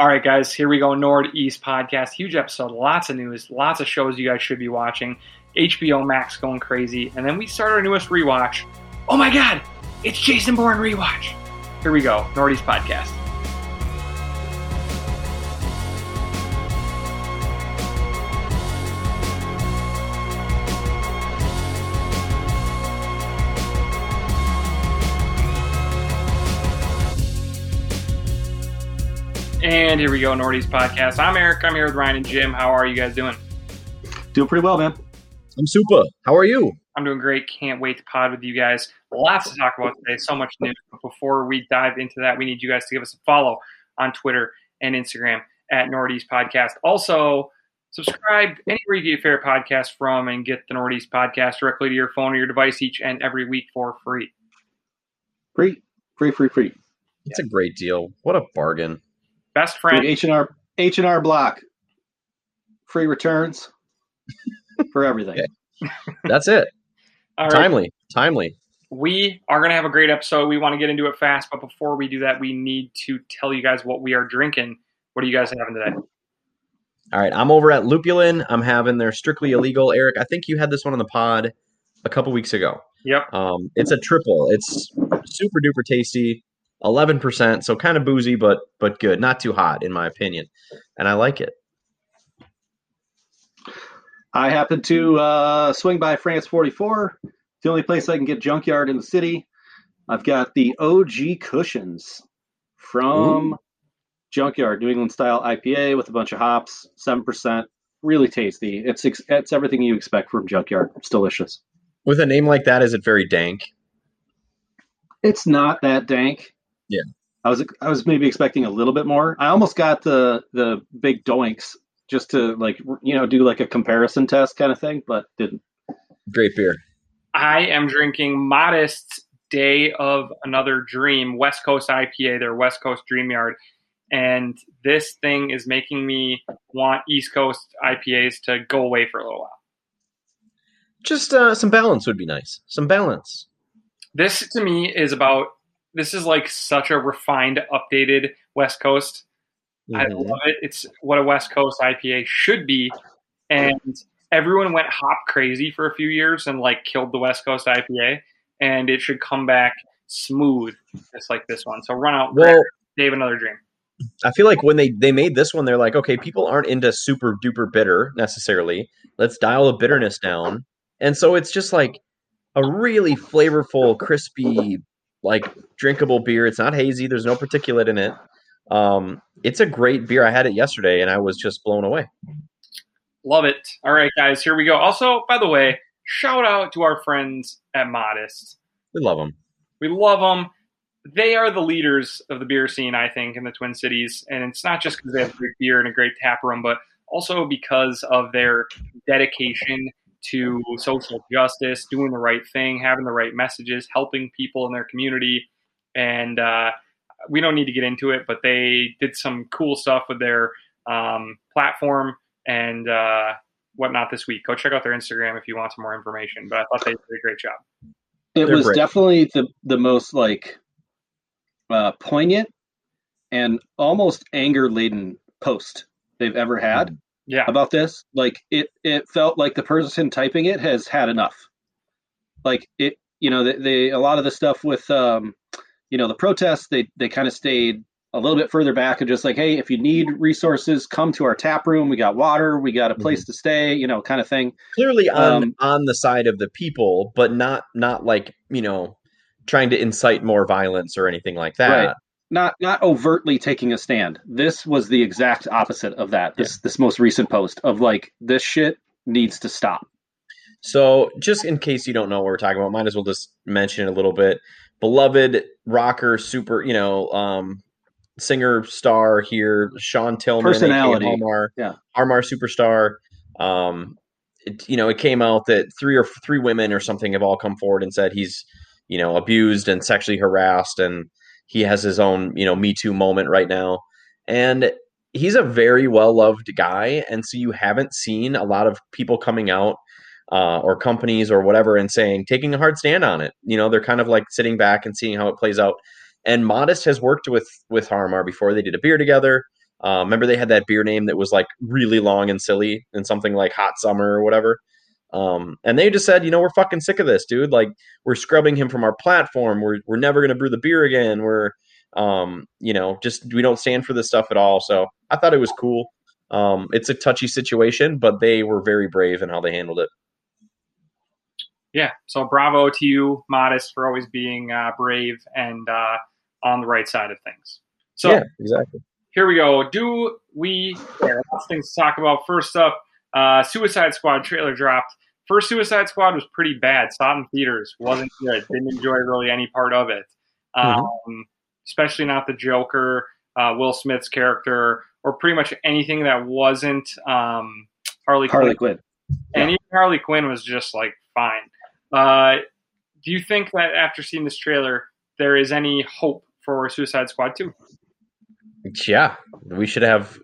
All right, guys, here we go. Northeast podcast, huge episode, lots of news, lots of shows you guys should be watching. HBO Max going crazy, and then we start our newest rewatch. Oh my God, it's Jason Bourne rewatch. Here we go, Northeast podcast. And here we go, Northeast podcast. I'm Eric. I'm here with Ryan and Jim. How are you guys doing? Doing pretty well, man. I'm super. How are you? I'm doing great. Can't wait to pod with you guys. Lots to talk about today. So much news. But before we dive into that, we need you guys to give us a follow on Twitter and Instagram at Northeast Podcast. Also, subscribe anywhere you get your favorite podcast from and get the Northeast Podcast directly to your phone or your device each and every week for free. Free, free, free, free. It's a great deal. What a bargain. Best friend. H and R H and R Block. Free returns for everything. Okay. That's it. All right. Timely. Timely. We are going to have a great episode. We want to get into it fast, but before we do that, we need to tell you guys what we are drinking. What are you guys having today? All right. I'm over at Lupulin. I'm having their strictly illegal. Eric, I think you had this one on the pod a couple weeks ago. Yep. Um, it's a triple. It's super duper tasty. 11%, so kind of boozy, but but good. Not too hot, in my opinion. And I like it. I happen to uh, swing by France 44. The only place I can get junkyard in the city. I've got the OG cushions from Ooh. Junkyard, New England style IPA with a bunch of hops, seven percent. Really tasty. It's it's everything you expect from Junkyard. It's delicious. With a name like that, is it very dank? It's not that dank. Yeah. I was I was maybe expecting a little bit more. I almost got the the big doinks just to like you know do like a comparison test kind of thing, but didn't. Great beer. I am drinking Modist Day of Another Dream, West Coast IPA, their West Coast Dream Yard. And this thing is making me want East Coast IPAs to go away for a little while. Just uh, some balance would be nice. Some balance. This to me is about this is like such a refined, updated West Coast. I Mhm. love it. It's what a West Coast IPA should be. And everyone went hop crazy for a few years and like killed the West Coast IPA. And it should come back smooth, just like this one. So run out, Well, Dave, another dream. I feel like when they they made this one, they're like, okay, people aren't into super duper bitter necessarily. Let's dial the bitterness down, and so it's just like a really flavorful, crispy, like drinkable beer. It's not hazy. There's no particulate in it. Um, it's a great beer. I had it yesterday, and I was just blown away. Love it. All right, guys, here we go. Also, by the way, shout out to our friends at Modist. We love them. We love them. They are the leaders of the beer scene, I think, in the Twin Cities. And it's not just because they have great beer and a great tap room, but also because of their dedication to social justice, doing the right thing, having the right messages, helping people in their community. And uh, we don't need to get into it, but they did some cool stuff with their um, platform and uh, whatnot this week. Go check out their Instagram if you want some more information. But I thought they did a great job. It They're was great. definitely the the most like uh, poignant and almost anger laden post they've ever had Yeah. about this. Like it it felt like the person typing it has had enough. Like it, you know, they, they a lot of the stuff with um, you know, the protests, they they kind of stayed a little bit further back and just like, hey, if you need resources, come to our tap room. We got water, we got a place to stay, you know, kind of thing. Clearly on Um, on the side of the people, but not not like you know trying to incite more violence or anything like that. Right. Not not overtly taking a stand. This was the exact opposite of that. This this most recent post of like this shit needs to stop. So, just in case you don't know what we're talking about, might as well just mention it a little bit. Beloved rocker, super, you know, um, singer star here, Sean Tillman, Personality. Harmar, Yeah. Harmar superstar. Um, it, you know, it came out that three or three women or something have all come forward and said he's, you know, abused and sexually harassed, and he has his own, you know, Me Too moment right now. And he's a very well loved guy, and so you haven't seen a lot of people coming out uh, or companies or whatever and saying taking a hard stand on it. You know, they're kind of like sitting back and seeing how it plays out. And Modist has worked with with Harmar before. They did a beer together. Uh, remember they had that beer name that was like really long and silly and something like Hot Summer or whatever. Um, and they just said, you know, we're fucking sick of this, dude. Like we're scrubbing him from our platform. We're we're never gonna brew the beer again. We're um, you know, just we don't stand for this stuff at all. So I thought it was cool. Um, it's a touchy situation, but they were very brave in how they handled it. Yeah. So bravo to you, Modist, for always being uh, brave and uh, on the right side of things. So yeah, exactly. Here we go. Do we? Yeah, lots of things to talk about. First up, uh, Suicide Squad trailer dropped. First Suicide Squad was pretty bad. Saw it in theaters. Wasn't good. Didn't enjoy really any part of it. Mm-hmm. Um, mm-hmm. Especially not the Joker, uh, Will Smith's character, or pretty much anything that wasn't um, Harley, Harley Quinn. Quinn. And even Harley Quinn was just like fine. Uh, do you think that after seeing this trailer, there is any hope for Suicide Squad 2? Yeah, we should have,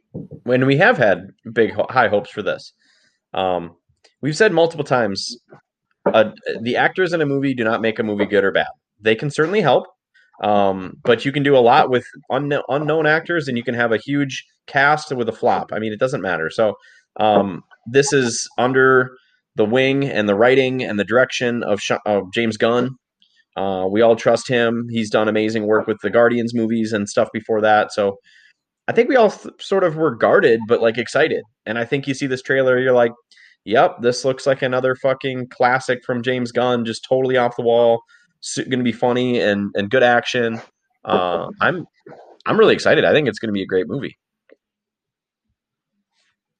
when we have had big high hopes for this. Um, we've said multiple times, uh, the actors in a movie do not make a movie good or bad. They can certainly help, um, but you can do a lot with un- unknown actors, and you can have a huge cast with a flop. I mean, it doesn't matter. So um, this is under the wing and the writing and the direction of, Sh- of James Gunn. Uh, we all trust him. He's done amazing work with the Guardians movies and stuff before that. So I think we all th- sort of were guarded, but like excited. And I think you see this trailer, you're like, yep, this looks like another fucking classic from James Gunn, just totally off the wall. Going to be funny and, and good action. Uh, I'm I'm really excited. I think it's going to be a great movie.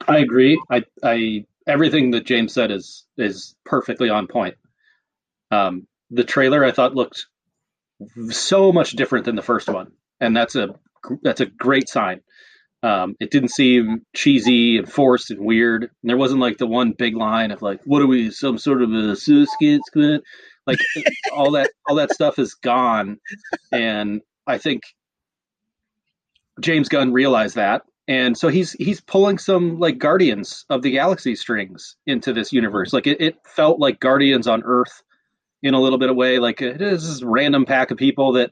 I agree. I I everything that James said is is perfectly on point. Um, the trailer I thought looked so much different than the first one, and that's a that's a great sign. Um, it didn't seem cheesy and forced and weird. And there wasn't like the one big line of like, "What are we? Some sort of a suicide squad?" Like all that all that stuff is gone, and I think James Gunn realized that and so he's he's pulling some like guardians of the galaxy strings into this universe like it, it felt like guardians on earth in a little bit of way like it is this random pack of people that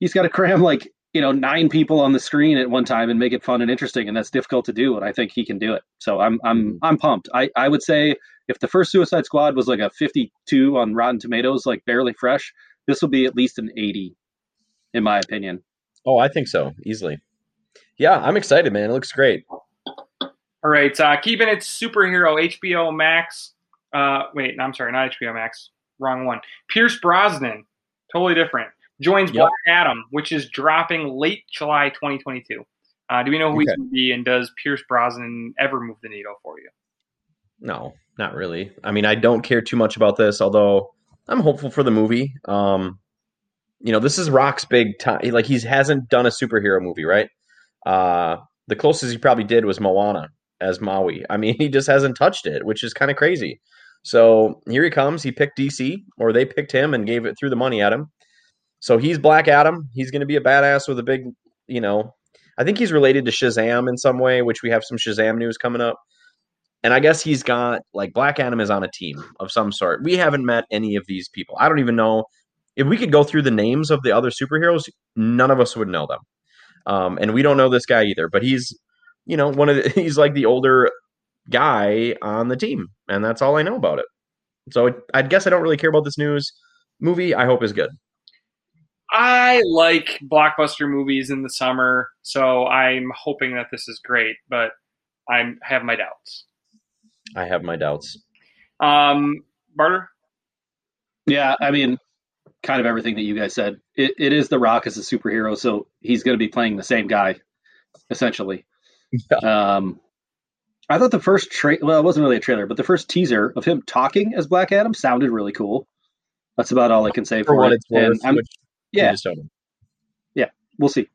he's got to cram like you know nine people on the screen at one time and make it fun and interesting and that's difficult to do and i think he can do it so i'm i'm mm-hmm. i'm pumped i i would say if the first suicide squad was like a 52 on rotten tomatoes like barely fresh this will be at least an 80 in my opinion oh i think so easily yeah, I'm excited, man. It looks great. All right, uh, keeping it superhero HBO Max. Uh, wait, I'm sorry, not HBO Max. Wrong one. Pierce Brosnan, totally different. Joins yep. Black Adam, which is dropping late July 2022. Uh, do we know who okay. he's going to be, and does Pierce Brosnan ever move the needle for you? No, not really. I mean, I don't care too much about this, although I'm hopeful for the movie. Um, you know, this is Rock's big time. Like he hasn't done a superhero movie, right? Uh, the closest he probably did was Moana as Maui. I mean, he just hasn't touched it, which is kind of crazy. So here he comes. He picked DC, or they picked him and gave it through the money at him. So he's Black Adam. He's going to be a badass with a big, you know, I think he's related to Shazam in some way, which we have some Shazam news coming up. And I guess he's got like Black Adam is on a team of some sort. We haven't met any of these people. I don't even know if we could go through the names of the other superheroes, none of us would know them. Um, and we don't know this guy either, but he's, you know, one of the, he's like the older guy on the team, and that's all I know about it. So it, I guess I don't really care about this news. Movie, I hope is good. I like blockbuster movies in the summer, so I'm hoping that this is great, but I have my doubts. I have my doubts. Um, Barter? Yeah, I mean, kind of everything that you guys said. It, it is The Rock as a superhero, so he's going to be playing the same guy, essentially. Yeah. Um, I thought the first tra- well, it wasn't really a trailer, but the first teaser of him talking as Black Adam sounded really cool. That's about all I can say for, for what it. it's worth. yeah, yeah, we'll see.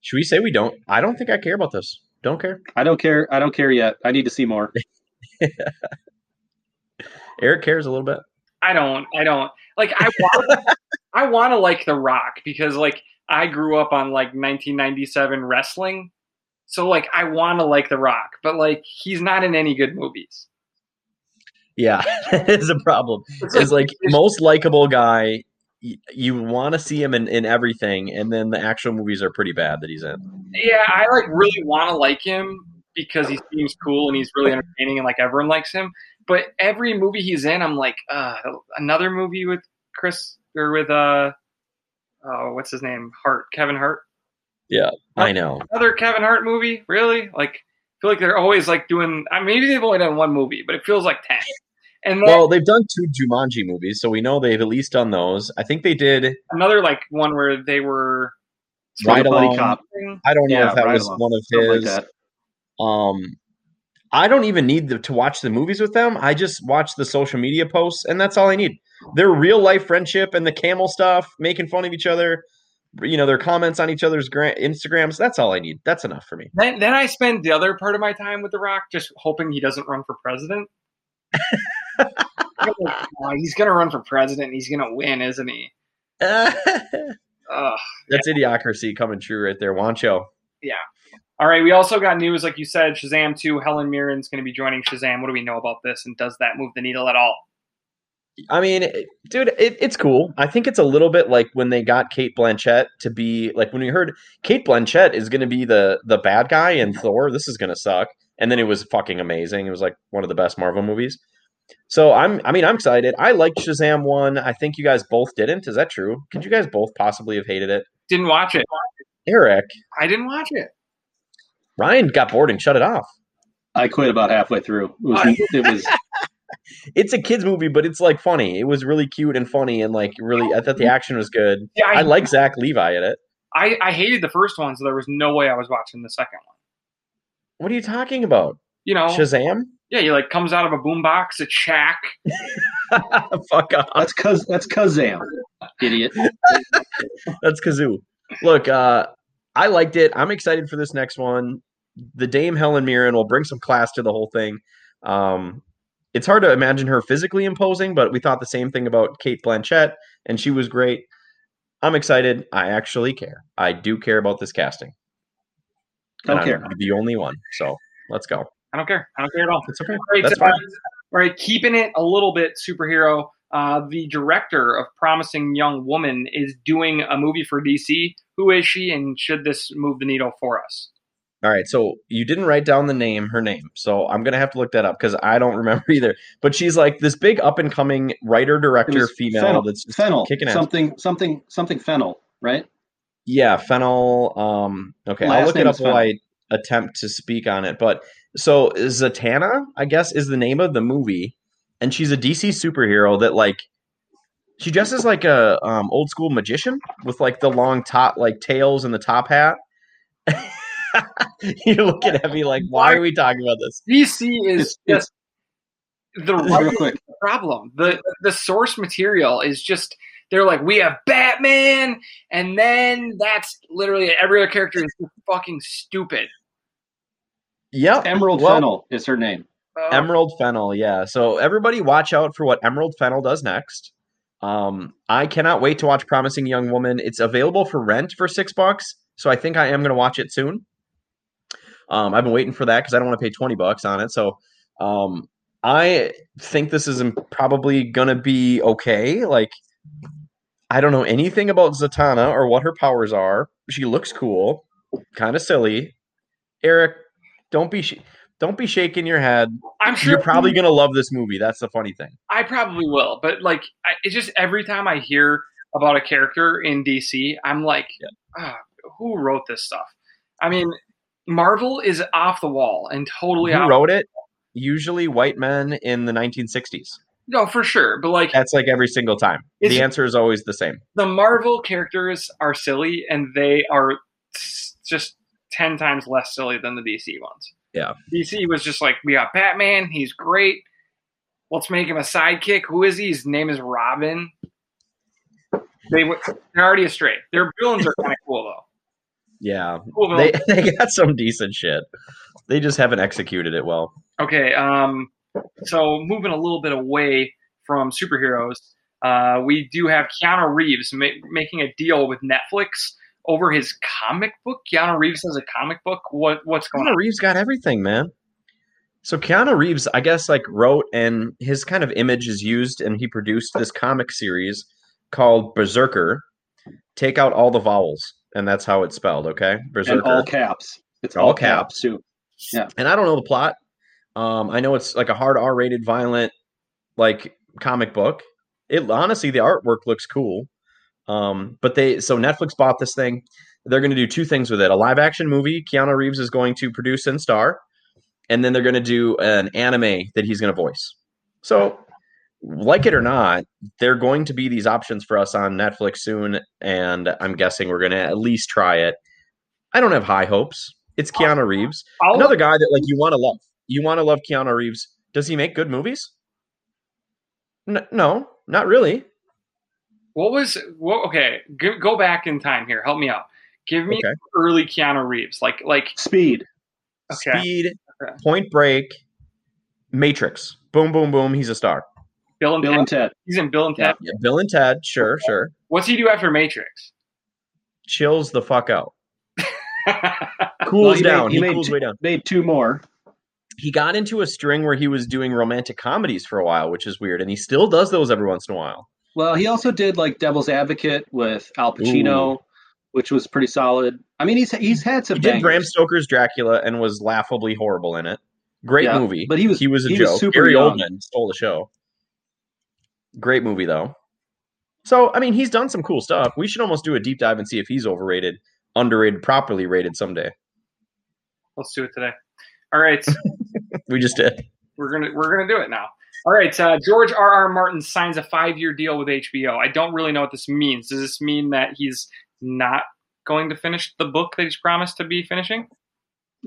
Should we say we don't? I don't think I care about this. Don't care. I don't care. I don't care yet. I need to see more. Eric cares a little bit. I don't. I don't. Like I want, I want to like The Rock because like I grew up on like 1997 wrestling, so like I want to like The Rock, but like he's not in any good movies. Yeah, it's a problem. It's, like, most likable guy you want to see him in, in everything, and then the actual movies are pretty bad that he's in. Yeah, I like really want to like him because he seems cool and he's really entertaining and like everyone likes him. But every movie he's in, I'm like, uh, another movie with Chris or with uh, oh, what's his name? Hart, Kevin Hart. I know. Another Kevin Hart movie, really? Like, I feel like they're always like doing. I mean, maybe they've only done one movie, but it feels like ten. And then Well, they've done two Jumanji movies, so we know they've at least done those. I think they did. another like one where they were. Ride Along. Cop, I don't know Yeah, if that was Along, one of something like his. that. Um, I don't even need the, to watch the movies with them. I just watch the social media posts, and that's all I need. Their real life friendship and the camel stuff, making fun of each other, you know, their comments on each other's gra- Instagrams. That's all I need. That's enough for me. Then, then I spend the other part of my time with The Rock just hoping he doesn't run for president. "Oh, he's gonna run for president. He's gonna win, isn't he? that's Ugh. idiocracy coming true right there. Wancho. Yeah. All right. We also got news, like you said, Shazam 2. Helen Mirren's going to be joining Shazam. What do we know about this? And does that move the needle at all? I mean, it- dude, it, it's cool. I think it's a little bit like when they got Cate Blanchett to be like when we heard Cate Blanchett is going to be the the bad guy in Thor. This is going to suck, and then it was fucking amazing. It was like one of the best Marvel movies. So I'm, I mean, I'm excited. I liked Shazam one. I think you guys both didn't. Is that true? Could you guys both possibly have hated it? Didn't watch it. Eric, I didn't watch it. Ryan got bored and shut it off. I quit about halfway through. It was, it was It's a kids movie, but it's like funny. It was really cute and funny, and like really, I thought the action was good. Yeah, I I, like Zach Levi in it. I, I hated the first one, so there was no way I was watching the second one. What are you talking about? You know, Shazam? yeah, he like comes out of a boombox a Shaq. Fuck off. that's cuz that's Kazam, idiot. That's Kazoo. Look, uh, I liked it. I'm excited for this next one. The Dame Helen Mirren will bring some class to the whole thing. Um, it's hard to imagine her physically imposing, but we thought the same thing about Cate Blanchett, and she was great. I'm excited. I actually care. I do care about this casting. Don't And care. I'm the only one. So let's go. I don't care. I don't care at all. It's okay. Right, That's uh, fine. all right, keeping it a little bit superhero. Uh, the director of Promising Young Woman is doing a movie for DC. Who is she, and should this move the needle for us? All right, so you didn't write down the name, her name. So I'm gonna have to look that up because I don't remember either. But she's like this big up and coming writer director female Fennell. that's just Fennell. kicking ass. Something something something Fennell, right? Yeah, Fennell. Um, okay, I'll look it up while I attempt to speak on it. But so Zatanna, I guess, is the name of the movie, and she's a DC superhero that like she dresses like a um, old school magician with like the long top like tails and the top hat. You're looking at me like, why are we talking about this? DC is It's- it's- just the Real quick. problem. the The source material is just they're like we have Batman, and then that's literally every other character is just fucking stupid. Yep, Emerald Well, Fennell is her name. Uh, Emerald Fennell, yeah. So everybody watch out for what Emerald Fennell does next. Um, I cannot wait to watch Promising Young Woman. It's available for rent for six bucks, so I think I am going to watch it soon. Um, I've been waiting for that because I don't want to pay twenty bucks on it. So, um, I think this is probably going to be okay. Like, I don't know anything about Zatanna or what her powers are. She looks cool, kind of silly. Eric, don't be sh- don't be shaking your head. I'm sure You're probably gonna love this movie. That's the funny thing. I probably will, but like, I, it's just every time I hear about a character in DC, I'm like, ah, who wrote this stuff? I mean, Marvel is off the wall and totally Who wrote it? Usually white men in the 1960s. No, for sure, but like That's like every single time. The answer is always the same. the Marvel characters are silly, and they are just ten times less silly than the DC ones. Yeah. DC was just like, we got Batman, he's great. Let's make him a sidekick. Who is he? His name is Robin. They were, they're already astray. Their villains are kind of cool though. Yeah, they they got some decent shit. They just haven't executed it well. Okay, um, so moving a little bit away from superheroes, uh, we do have Keanu Reeves ma- making a deal with Netflix over his comic book. Keanu Reeves has a comic book. What what's going Keanu on? Reeves got everything, man. So Keanu Reeves, I guess, like wrote and his kind of image is used, and he produced this comic series called Berserker. Take out all the vowels, and that's how it's spelled. Okay, Berserker. And all caps. It's All all, caps. caps. too. and I don't know the plot. Um, I know it's like a hard R-rated, violent, like comic book. It honestly, the artwork looks cool. Um, but they so Netflix bought this thing. They're going to do two things with it: a live-action movie Keanu Reeves is going to produce and star, and then they're going to do an anime that he's going to voice. So, like it or not, they're going to be these options for us on Netflix soon, and I'm guessing we're going to at least try it. I don't have high hopes. It's Keanu Reeves I'll, another guy that like you want to love. You want to love Keanu Reeves. Does he make good movies? N- no, not really. what was what? Okay, go, go back in time here. Help me out. Give me Okay. early Keanu Reeves, like like Speed. Okay. Speed, Okay. Point Break, Matrix. Boom, boom, boom. He's a star. Bill and Bill Ted. and Ted. He's in Bill and Ted. Yeah, Bill and Ted. Sure, sure. What's he do after Matrix? Chills the fuck out. Well, Cools he made- down. he he made cools two- way down. Made two more. He got into a string where he was doing romantic comedies for a while, which is weird, and he still does those every once in a while. Well, he also did like Devil's Advocate with Al Pacino, which was pretty solid. I mean, he's he's had some. He did bangers. Bram Stoker's Dracula and was laughably horrible in it. Great Yeah, movie, but he was- he was a he was joke. super Gary young. Oldman stole the show. Great movie though. So I mean, he's done some cool stuff. We should almost do a deep dive and see if he's overrated, underrated, properly rated someday. Let's do it today. All right, We just did. we're gonna we're gonna do it now. All right, uh, George R. R. Martin signs a five year deal with HBO. I don't really know what this means. Does this mean that he's not going to finish the book that he's promised to be finishing?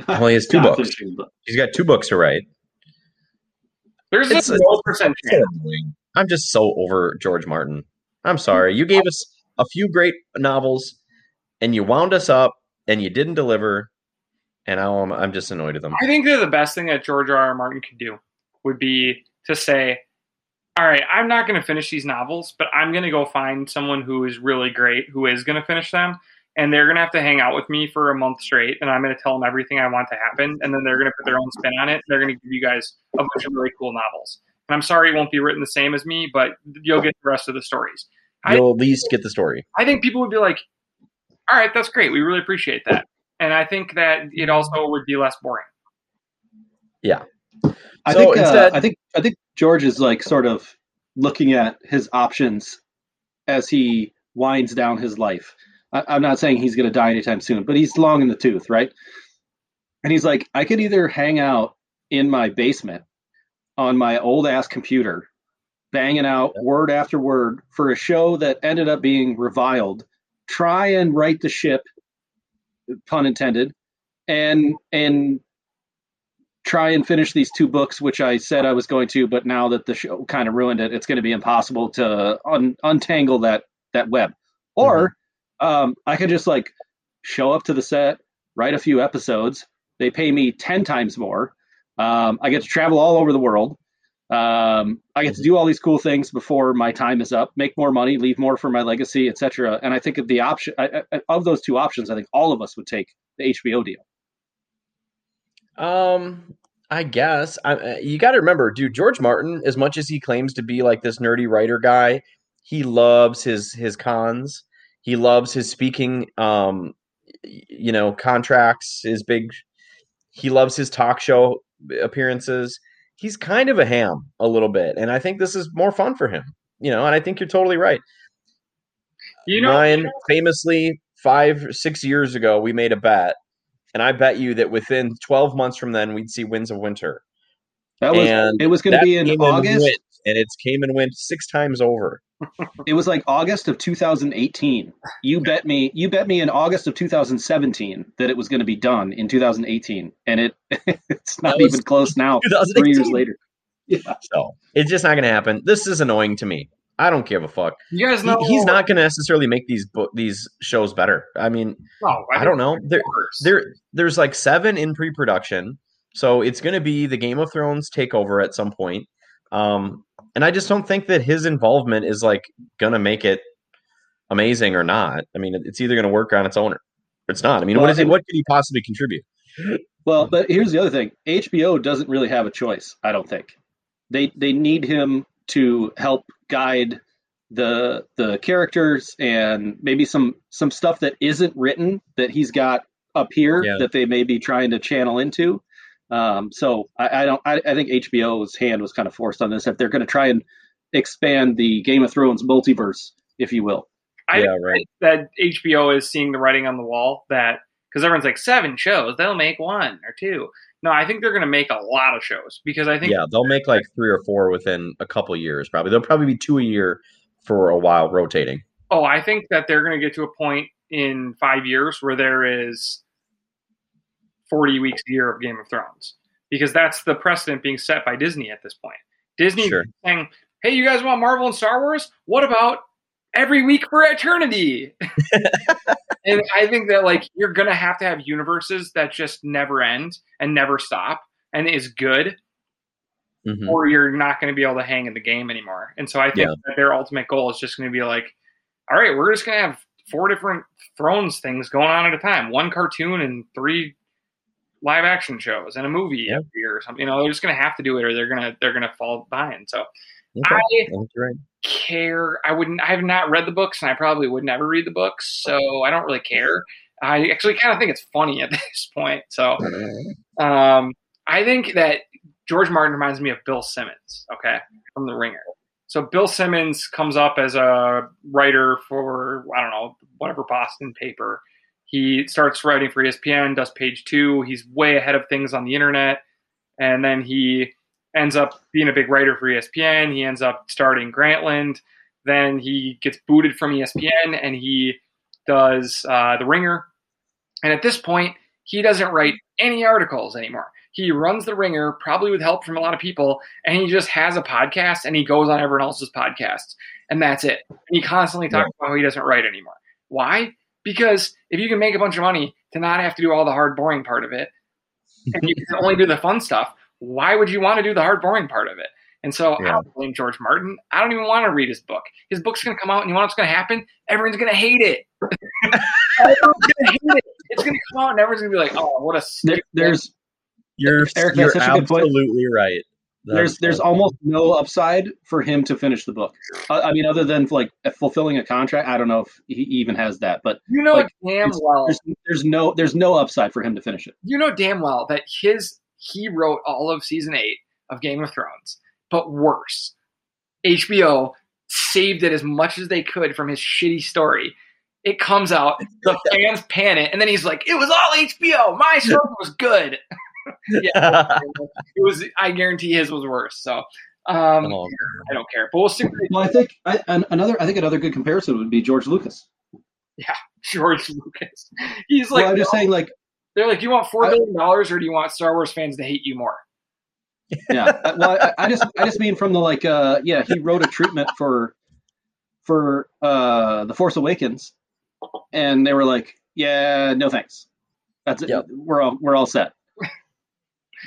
Well, he has two books. finishing, He's got two books to write. There's It's- a no percent chance. I'm just so over George Martin. I'm sorry. You gave us a few great novels, and you wound us up, and you didn't deliver. And now I'm, I'm just annoyed at them. I think that the best thing that George R. R. Martin could do would be to say, "All right, I'm not going to finish these novels, but I'm going to go find someone who is really great who is going to finish them, and they're going to have to hang out with me for a month straight, and I'm going to tell them everything I want to happen, and then they're going to put their own spin on it. They're going to give you guys a bunch of really cool novels. And I'm sorry it won't be written the same as me, but you'll get the rest of the stories. I- You'll at least get the story. I think people would be like, "All right, that's great. We really appreciate that." And I think that it also would be less boring. Yeah. I So think instead- uh, I think I think George is like sort of looking at his options as he winds down his life. I, I'm not saying he's going to die anytime soon, but he's long in the tooth, right? And he's like, I could either hang out in my basement on my old ass computer, banging out word after word for a show that ended up being reviled, try and right the ship, pun intended, and and try and finish these two books, which I said I was going to, but now that the show kind of ruined it, it's going to be impossible to un- untangle that that web. Or um, I could just like show up to the set, write a few episodes. They pay me ten times more. Um, I get to travel all over the world. Um, I get to do all these cool things before my time is up, make more money, leave more for my legacy, etc. And I think of the option I, I, of those two options, I think all of us would take the HBO deal. Um, I guess I, uh, you got to remember, dude. George Martin, as much as he claims to be like this nerdy writer guy, he loves his his cons. He loves his speaking. Um, you know, contracts. His big. He loves his talk show appearances. He's kind of a ham a little bit, and I think this is more fun for him. You know, and I think you're totally right. You know, Ryan, famously, five, six years ago, we made a bet, and I bet you that within 12 months from then, we'd see Winds of Winter. That was And it was going to be in came and August. Went, and it's came and went six times over. It was like August of 2018. You bet me. You bet me in August of 2017 that it was going to be done in 2018, and it it's not even close now. Three years later. Yeah. So it's just not going to happen. This is annoying to me. I don't give a fuck. you guys He- know he's not going to necessarily make these book these shows better. I mean, No, I don't know. There, there, there's like seven in pre-production, so it's going to be the Game of Thrones takeover at some point. Um, and I just don't think that his involvement is like going to make it amazing or not. I mean, it's either going to work on its own or it's not. I mean, Well, what is it? and- What could he possibly contribute? Well, but here's the other thing: HBO doesn't really have a choice. I don't think they they need him to help guide the the characters and maybe some some stuff that isn't written that he's got up here Yeah. that they may be trying to channel into. Um, so I, I don't. I, I think HBO's hand was kind of forced on this. If they're going to try and expand the Game of Thrones multiverse, if you will. I yeah, right. that HBO is seeing the writing on the wall that because everyone's like seven shows, they'll make one or two. No, I think they're going to make a lot of shows because I think Yeah, they'll make like three or four within a couple years. Probably there'll probably be two a year for a while, rotating. oh, I think that they're going to get to a point in five years where there is forty weeks a year of Game of Thrones because that's the precedent being set by Disney at this point. Disney Sure. saying, "Hey, you guys want Marvel and Star Wars? What about every week for eternity?" and I think that like you're gonna have to have universes that just never end and never stop and is good, Mhm. or you're not going to be able to hang in the game anymore. And so I think Yeah. that their ultimate goal is just going to be like, all right, we're just going to have four different Thrones things going on at a time, one cartoon and three live action shows and a movie Yeah. every year or something. You know, they're just going to have to do it, or they're gonna they're gonna fall behind. So Okay. I right. care. I wouldn't. I have not read the books, and I probably would never read the books, so I don't really care. I actually kind of think it's funny at this point. So, um, I think that George Martin reminds me of Bill Simmons. Okay, from The Ringer. So Bill Simmons comes up as a writer for I don't know whatever Boston paper. He starts writing for ESPN, does page two. He's way ahead of things on the internet, and then he ends up being a big writer for ESPN. He ends up starting Grantland. Then he gets booted from ESPN and he does uh, The Ringer. And at this point, he doesn't write any articles anymore. He runs The Ringer, probably with help from a lot of people, and he just has a podcast and he goes on everyone else's podcasts. And that's it. And he constantly talks about how he doesn't write anymore. Why? Because if you can make a bunch of money to not have to do all the hard, boring part of it, and you can only do the fun stuff, why would you want to do the hard, boring part of it? And so I don't blame George Martin. I don't even want to read his book. His book's going to come out, and you know what's going to happen? Everyone's going to hate it. everyone's going to hate it. It's going to come out, and everyone's going to be like, "Oh, what a There, there's You're Eric, you're such a good point. absolutely right. There's there's almost no upside for him to finish the book. I, I mean, other than like fulfilling a contract, I don't know if he even has that, but You know Like, damn well. there's there's no there's no upside for him to finish it. You know damn well that his he wrote all of season eight of Game of Thrones, but worse. HBO saved it as much as they could from his shitty story. It comes out, the fans pan it, and then he's like, "It was all HBO. My story was good." yeah, it was. I guarantee his was worse. So um, Oh, I don't care. But we'll see. Well, I think I, an, another I think another good comparison would be George Lucas. Yeah, George Lucas. He's like, well, I'm just saying, like, they're like, "Do you want four billion dollars, or do you want Star Wars fans to hate you more?" yeah. I- well, I, I just I just mean from the like, uh, yeah, he wrote a treatment for for uh, the Force Awakens, and they were like, yeah, no thanks. That's it. Yep. We're all we're all set.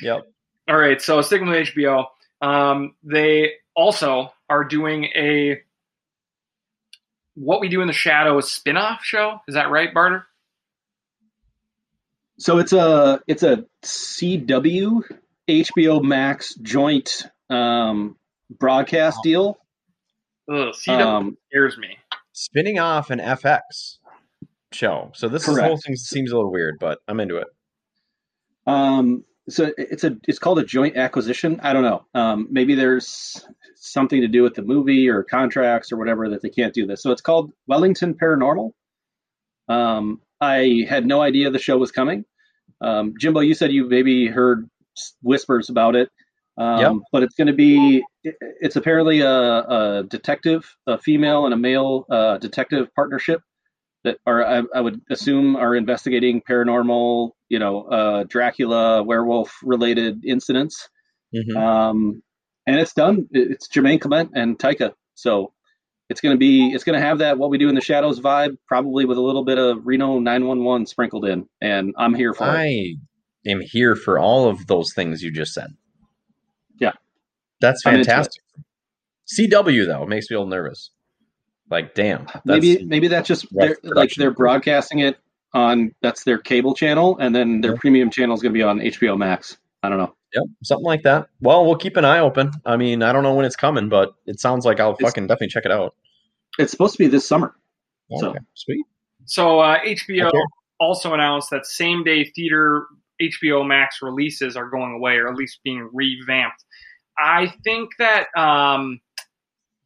Yep. All right, so sticking with HBO, um, they also are doing a What We Do in the Shadows spin-off show. Is that right, Barter? So it's a it's a CW HBO Max joint um, broadcast deal. Ugh, CW Um, scares me. Spinning off an FX show. So this is, whole thing seems a little weird, but I'm into it. Um, so it's a it's called a joint acquisition. I don't know. Um, maybe there's something to do with the movie or contracts or whatever that they can't do this. So it's called Wellington Paranormal. Um, I had no idea the show was coming. Um, Jimbo, you said you maybe heard whispers about it. Um, Yep. But it's going to be. It's apparently a, a detective, a female and a male uh, detective partnership that are I, I would assume are investigating paranormal, you know, uh, Dracula, werewolf related incidents. Mhm. Um, and it's done. It's Jemaine Clement and Taika, so it's gonna be it's gonna have that what we do in the shadows vibe, probably with a little bit of Reno 911 sprinkled in, and I'm here for it. I am here for all of those things you just said. Yeah. That's it. fantastic. CW though makes me a little nervous. Like, damn. That's, Maybe maybe that's just rough they're, like they're broadcasting it on that's their cable channel, and then their Yeah. premium channel is gonna be on HBO Max. I don't know. Yep, something like that. Well, we'll keep an eye open. I mean, I don't know when it's coming, but it sounds like I'll It's- fucking definitely check it out. It's supposed to be this summer. So- sweet. So uh, HBO Okay. also announced that same day theater HBO Max releases are going away, or at least being revamped. I think that um,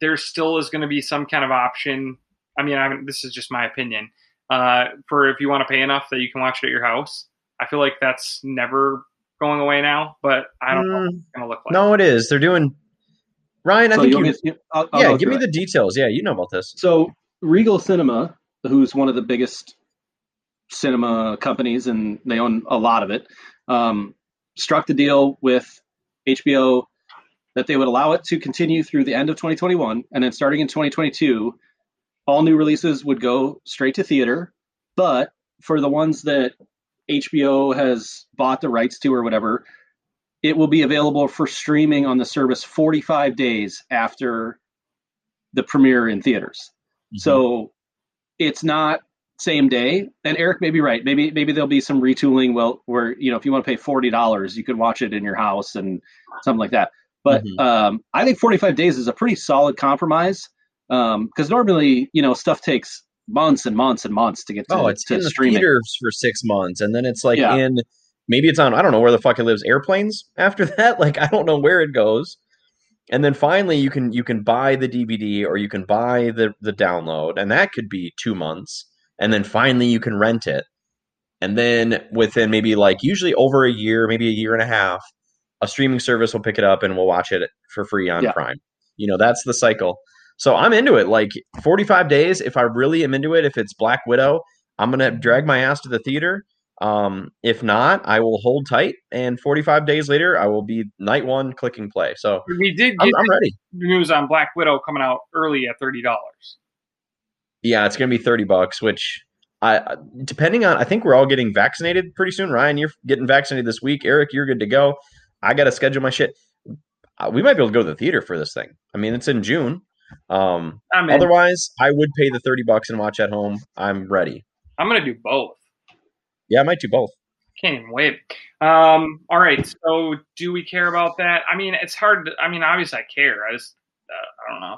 there still is going to be some kind of option. I mean, I haven't, this is just my opinion. Uh, for if you want to pay enough that you can watch it at your house, I feel like that's never going away now. But I don't know what Mm, it's going to look like. no, it is. They're doing. Ryan, I so think you you. want me to- I'll- I'll yeah, give me through the details. Yeah, you know about this. So Regal Cinema, who's one of the biggest cinema companies, and they own a lot of it, um, struck the deal with HBO that they would allow it to continue through the end of 2021, and then starting in 2022, all new releases would go straight to theater. But for the ones that HBO has bought the rights to or whatever, it will be available for streaming on the service 45 days after the premiere in theaters. Mm-hmm. So it's not same day. And Eric may be right. Maybe maybe there'll be some retooling. Well, where you know if you want to pay forty dollars, you could watch it in your house and something like that. But Mhm. um, I think forty five days is a pretty solid compromise because normally you know stuff takes months and months and months to get to, oh, it's to in the streaming. theaters for six months, and then it's like Yeah. in maybe it's on. I don't know where the fuck it lives. Airplanes after that. Like I don't know where it goes. And then finally, you can you can buy the DVD or you can buy the the download, and that could be two months. And then finally, you can rent it. And then within maybe like usually over a year, maybe a year and a half, a streaming service will pick it up and we'll watch it for free on Yeah. Prime. You know, that's the cycle. So I'm into it. Like 45 days, if I really am into it, if it's Black Widow, I'm gonna drag my ass to the theater. Um, if not, I will hold tight, and 45 days later, I will be night one clicking play. So We did I'm, I'm ready. news on Black Widow coming out early at thirty dollars. Yeah, it's gonna be 30 bucks, which I I- depending on I think we're all getting vaccinated pretty soon. Ryan, you're getting vaccinated this week. Eric, you're good to go. I gotta schedule my shit. Uh, we might be able to go to the theater for this thing. I mean, it's in June. Um, I mean, otherwise, I would pay the 30 bucks and watch at home. I'm ready. I'm gonna do both. Yeah, I might do both. Can't even wait. Um, all right. So, do we care about that? I mean, it's hard. To, I mean, obviously, I care. I just, uh, I don't know.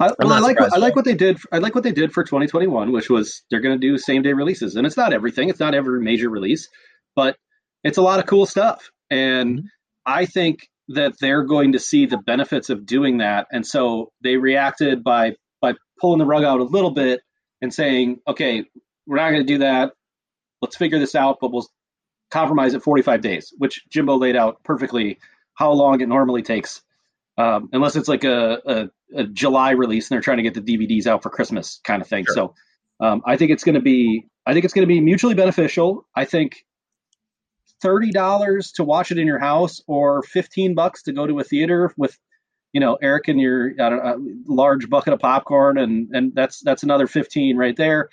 I, well, I like surprised I like what they did. I like what they did for 2021, which was they're going to do same day releases, and it's not everything. It's not every major release, but it's a lot of cool stuff. And Mhm. I think that they're going to see the benefits of doing that, and so they reacted by by pulling the rug out a little bit and saying, "Okay, we're not going to do that. Let's figure this out, but we'll compromise at 45 days," which Jimbo laid out perfectly how long it normally takes um, unless it's like a, a, a July release and they're trying to get the DVDs out for Christmas kind of thing. Sure. So um, I think it's going to be I think it's going to be mutually beneficial. I think thirty dollars to watch it in your house or fifteen bucks to go to a theater with you know Eric and your I don't know, large bucket of popcorn and and that's that's another fifteen right there.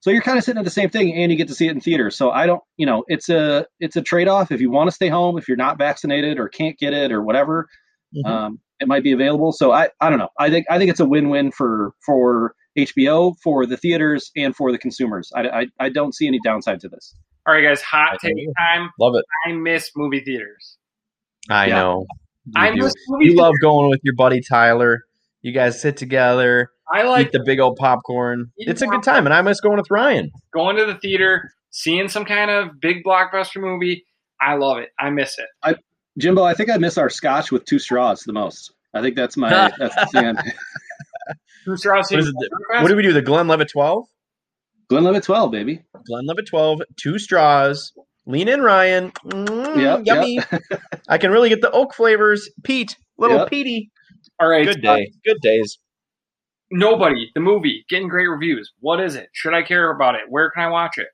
So you're kind of sitting at the same thing, and you get to see it in theater So I don't, you know, it's a it's a trade off. If you want to stay home, if you're not vaccinated or can't get it or whatever, Mhm. um, it might be available. So I, I don't know. I think I think it's a win-win for for HBO, for the theaters, and for the consumers. I, I, I don't see any downside to this. All right, guys. Hot take time. Love it. I miss movie theaters. I Yeah. know. You I do. miss movie. You theaters. love going with your buddy Tyler. You guys sit together, I like eat the big old popcorn. It's a good time, and I miss going with Ryan. going to the theater, seeing some kind of big blockbuster movie. I love it. I miss it. Jimbo, I think I miss our scotch with two straws the most. I think that's my that's the thing. I'm- Who's What, is it, what do we do? The Glenlivet 12? Glenlivet 12, baby. Glenlivet 12, two straws. Lean in, Ryan. Mm, Yep, yummy. I can really get the oak flavors. Pete, little Yep. Petey. All right. Good uh, day. Good days. Nobody. The movie getting great reviews. What is it? Should I care about it? Where can I watch it?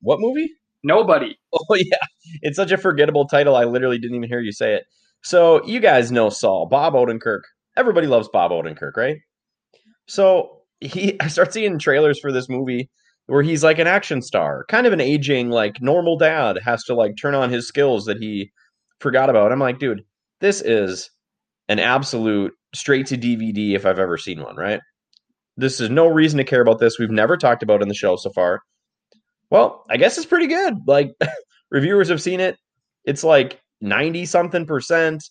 What movie? Nobody. Oh yeah, it's such a forgettable title. I literally didn't even hear you say it. So you guys know Saul, Bob Odenkirk. Everybody loves Bob Odenkirk, right? So he, I start seeing trailers for this movie where he's like an action star, kind of an aging, like normal dad has to like turn on his skills that he forgot about. I'm like, dude, this is an absolute straight to DVD if I've ever seen one, right? This is no reason to care about this. We've never talked about in the show so far. Well, I guess it's pretty good. Like reviewers have seen it. It's like 90 something percent.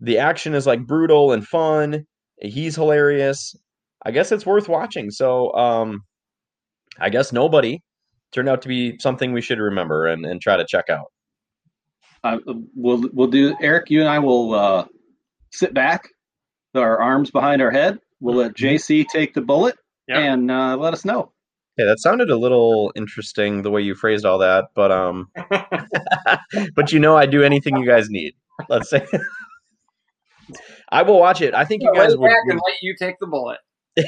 The action is like brutal and fun. He's hilarious. I guess it's worth watching. So um, I guess nobody turned out to be something we should remember and, and try to check out. Uh, we'll we'll do Eric. You and I will uh, sit back, with our arms behind our head. We'll let Mm-hmm. JC take the bullet Yeah. and uh, let us know. Yeah, that sounded a little interesting the way you phrased all that, but um, but you know I do anything you guys need. Let's say I will watch it. I think you guys lay would, back would and let you take the bullet.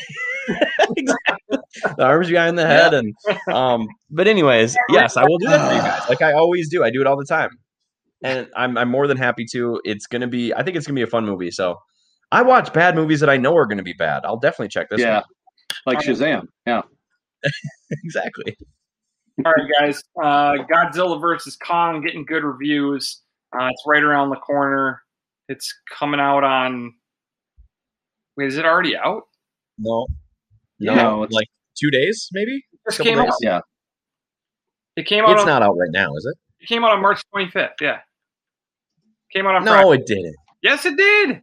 exactly. the arms behind the head and um but anyways yes i will do that for you guys like i always do i do it all the time and i'm i'm more than happy to it's gonna be i think it's gonna be a fun movie so i watch bad movies that i know are gonna be bad i'll definitely check this yeah, one like Shazam. Yeah, exactly All right, guys. Uh, Godzilla versus Kong getting good reviews. Uh, it's right around the corner. It's coming out on. Wait, is it already out? No no, No, it's- like two days maybe It came days? out. yeah. It came out. it's on, not out right now is it It came out on March 25th. Yeah. Came out on no Friday. it didn't Yes, it did.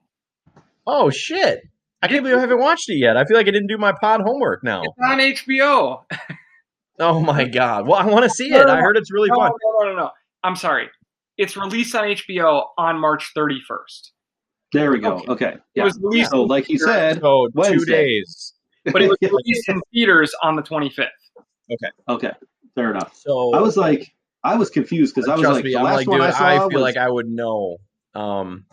oh shit i can't believe i haven't watched it yet i feel like i didn't do my pod homework now It's on HBO. oh my god well i want to see it i heard it's really No, fun no, no, no, no. I'm sorry. It's released on HBO on March 31st. There we go. Okay. Okay. It was released, So, like he said, so two days but it was released in theaters on the 25th. okay, Okay. fair enough. so I was like, I was confused because I was like, me, the last like, one dude, I saw I, feel was like I would know. Um,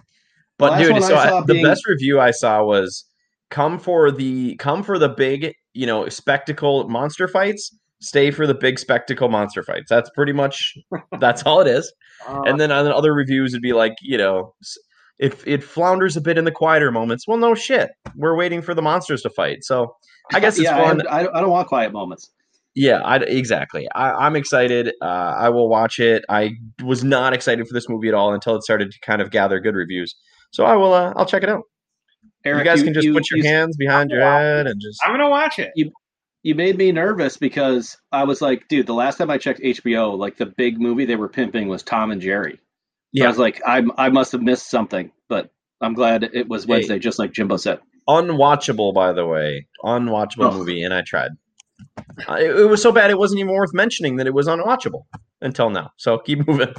but dude, so I I, saw the being- best review I saw was come for the come for the big, you know, spectacle monster fights. Stay for the big spectacle monster fights. That's pretty much that's all it is. Uh, And then on the other reviews would be like, you know, s- if it flounders a bit in the quieter moments, well, no shit, we're waiting for the monsters to fight. So I guess it's yeah, fun. I, I, I don't want quiet moments. Yeah, I, exactly. I, I'm excited. Uh, I will watch it. I was not excited for this movie at all until it started to kind of gather good reviews. So I will. Uh, I'll check it out. Eric, you guys can just put your you- hands behind your head and just. I'm gonna watch it. You, you made me nervous because I was like, dude, the last time I checked HBO, like the big movie they were pimping was Tom and Jerry. So I was like, I I must have missed something, but I'm glad it was Hey. Wednesday, just like Jimbo said. Unwatchable, by the way. Unwatchable Ugh. movie, and I tried. Uh, it, it was so bad it wasn't even worth mentioning that it was unwatchable until now. So keep moving.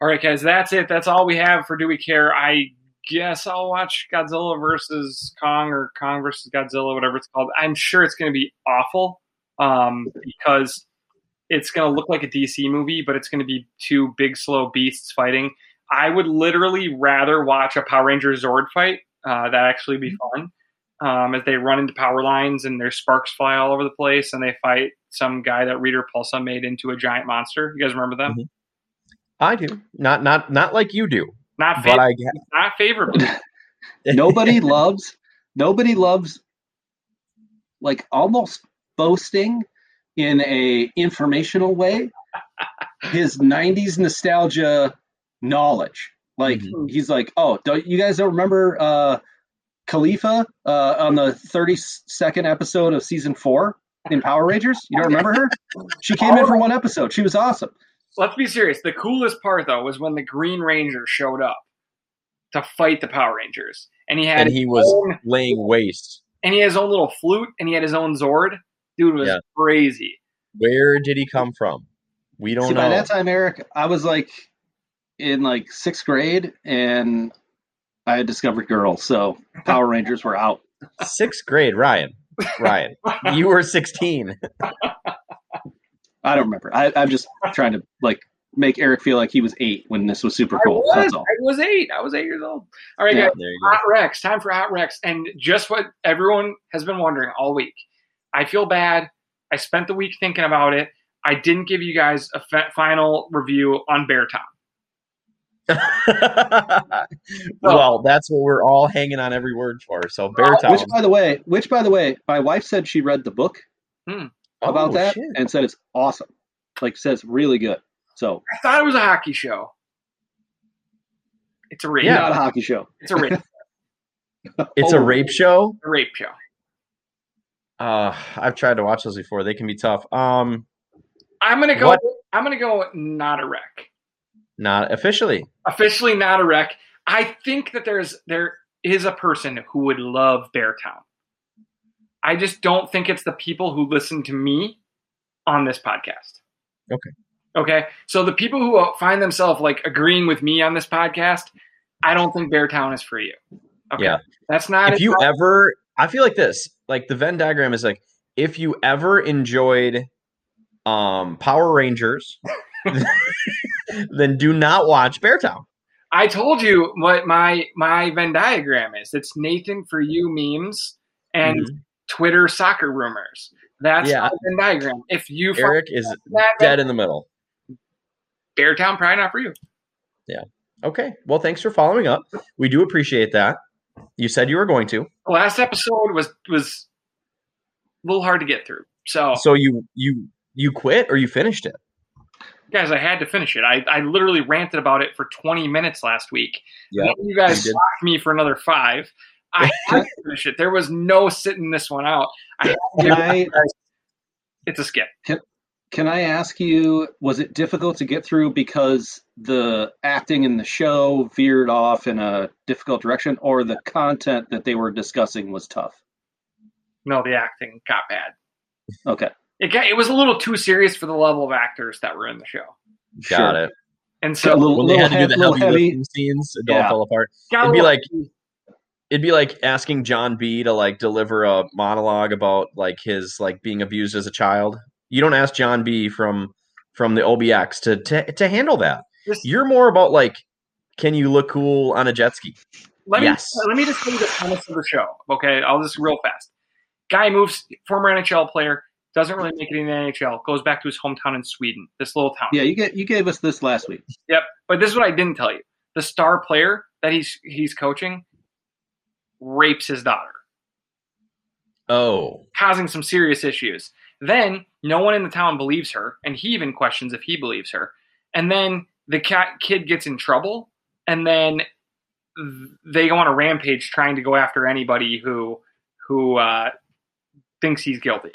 All right, guys, that's it. That's all we have for Do We Care? I guess I'll watch Godzilla versus Kong or Kong versus Godzilla, whatever it's called. I'm sure it's going to be awful um, because it's going to look like a DC movie, but it's going to be two big, slow beasts fighting. I would literally rather watch a Power Ranger Zord fight. Uh, that actually be fun. Um, as they run into power lines and their sparks fly all over the place, and they fight some guy that Rita Repulsa made into a giant monster. You guys remember them? Mhm. I do not not not like you do, Not but favorable. I not favorably. nobody loves nobody loves like almost boasting in a informational way his 90s nostalgia knowledge like Mhm. he's like oh don't you guys don't remember uh khalifa uh on the 32nd episode of season four in power rangers you don't remember her she came in for one episode she was awesome Let's be serious. The coolest part though was when the Green Ranger showed up to fight the Power Rangers, and he had and he was own, laying waste. and he had his own little flute, and he had his own Zord. Dude was Yeah. crazy. Where did he come from? We don't See, know. by that time eric i was like in like sixth grade and i had discovered girls so power rangers were out Sixth grade, Ryan. Ryan, you were 16. I don't remember. I, I'm just trying to like make Eric feel like he was eight when this was super I cool. was, That's all. I was eight. I was eight years old. All right, Yeah. guys. There go. Hot Rex. Time for Hot Rex. And just what everyone has been wondering all week. I feel bad. I spent the week thinking about it. I didn't give you guys a fa- final review on Beartown. well, that's what we're all hanging on every word for. So Bear uh, Town. Which, by the way, which by the way, my wife said she read the book hmm. about Oh, that shit. and said it's awesome. Like says really good. So I thought it was a hockey show. It's a rape. Yeah. not a hockey show. It's a rape. It's a Oh. rape show. a rape show. Uh, I've tried to watch those before. They can be tough. Um, I'm gonna go. What? I'm gonna go. Not a wreck. not officially. Officially, not a wreck. I think that there's there is a person who would love Beartown. I just don't think it's the people who listen to me on this podcast. Okay. Okay. So the people who find themselves like agreeing with me on this podcast, I don't think Beartown is for you. Okay. Yeah. That's not if you ever I feel like this, like the Venn diagram is like if you ever enjoyed um Power Rangers, then do not watch Beartown. I told you what my my Venn diagram is. It's Nathan for you memes and Mhm. Twitter soccer rumors. That's Yeah. my Venn diagram. If you Eric is dead in the middle. Beartown, probably not for you. Yeah. Okay. Well, thanks for following up. We do appreciate that. You said you were going to. Last episode was was a little hard to get through. So, So you you you quit or you finished it? guys, I had to finish it. I, I literally ranted about it for 20 minutes last week. Yeah, you guys you did. blocked me for another five. I had to finish it. There was no sitting this one out. I had to Can give I it's a skip. can I ask you? Was it difficult to get through because the acting in the show veered off in a difficult direction, or the content that they were discussing was tough? No, the acting got bad. Okay, It got, it was a little too serious for the level of actors that were in the show, Got Sure. it. and So so a little, When they little, had to do the heavy, heavy. lifting scenes, it all fell apart. got It'd be little- like it'd be like asking John B to like deliver a monologue about like his like being abused as a child. You don't ask John B from from the OBX to to, to handle that. just- You're more about like, can you look cool on a jet ski? let me yes. let me just tell you the premise of the show. Okay, I'll just real fast. Guy moves, former NHL player, doesn't really make it in the NHL, goes back to his hometown in Sweden, this little town. Yeah, you get you gave us this last week. Yep. But this is what I didn't tell you. The star player that he's he's coaching rapes his daughter, Oh, causing some serious issues. Then no one in the town believes her, and he even questions if he believes her. And then the cat kid gets in trouble, and then they go on a rampage trying to go after anybody who who uh, thinks he's guilty.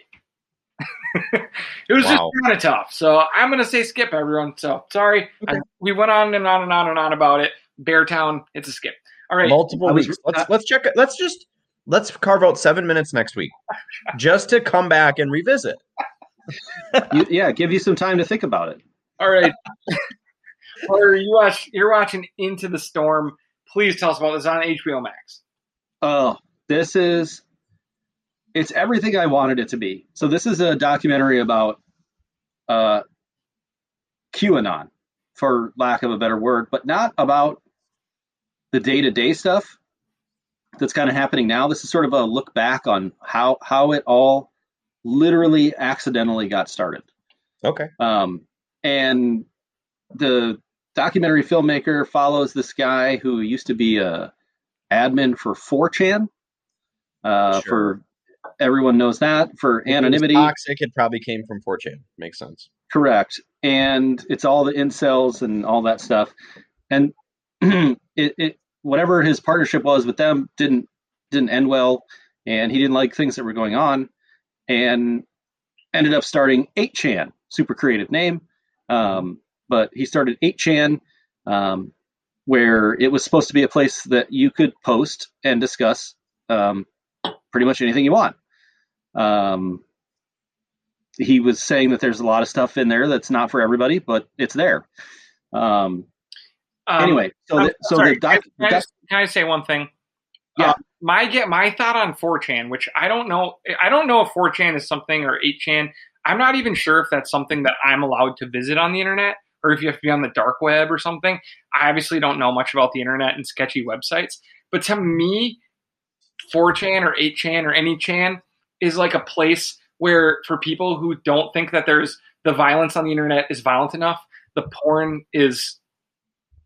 it was Wow. just kind of tough. So I'm gonna say skip everyone. So sorry, I, we went on and on and on and on about it. Beartown, it's a skip. All right, multiple I was- weeks. Let's let's check it. Let's just let's carve out seven minutes next week, just to come back and revisit. You, yeah, give you some time to think about it. all right. or you watch, you're watching Into the Storm. Please tell us about this on HBO Max. Oh, this is it's everything I wanted it to be. So this is a documentary about uh QAnon, for lack of a better word, but not about the day-to-day stuff that's kind of happening now. This is sort of a look back on how how it all literally accidentally got started. Okay. Um, and the documentary filmmaker follows this guy who used to be a admin for 4chan. Uh, Sure. For everyone knows that for If it anonymity, toxic. It probably came from 4chan. Makes sense. correct. And it's all the incels and all that stuff. And it, it whatever his partnership was with them didn't didn't end well, and he didn't like things that were going on, and ended up starting 8chan, super creative name. Um, but he started 8chan, um, where it was supposed to be a place that you could post and discuss um, pretty much anything you want. Um, he was saying that there's a lot of stuff in there that's not for everybody, but it's there. Um, Um, anyway, so the, so sorry, the doc, can, I just- can I say one thing? Yeah. Uh, my get my thought on 4chan, which I don't know. I don't know if 4chan is something or 8chan. I'm not even sure if that's something that I'm allowed to visit on the internet or if you have to be on the dark web or something. I obviously don't know much about the internet and sketchy websites, but to me, 4chan or 8chan or any chan is like a place where for people who don't think that there's the violence on the internet is violent enough, the porn is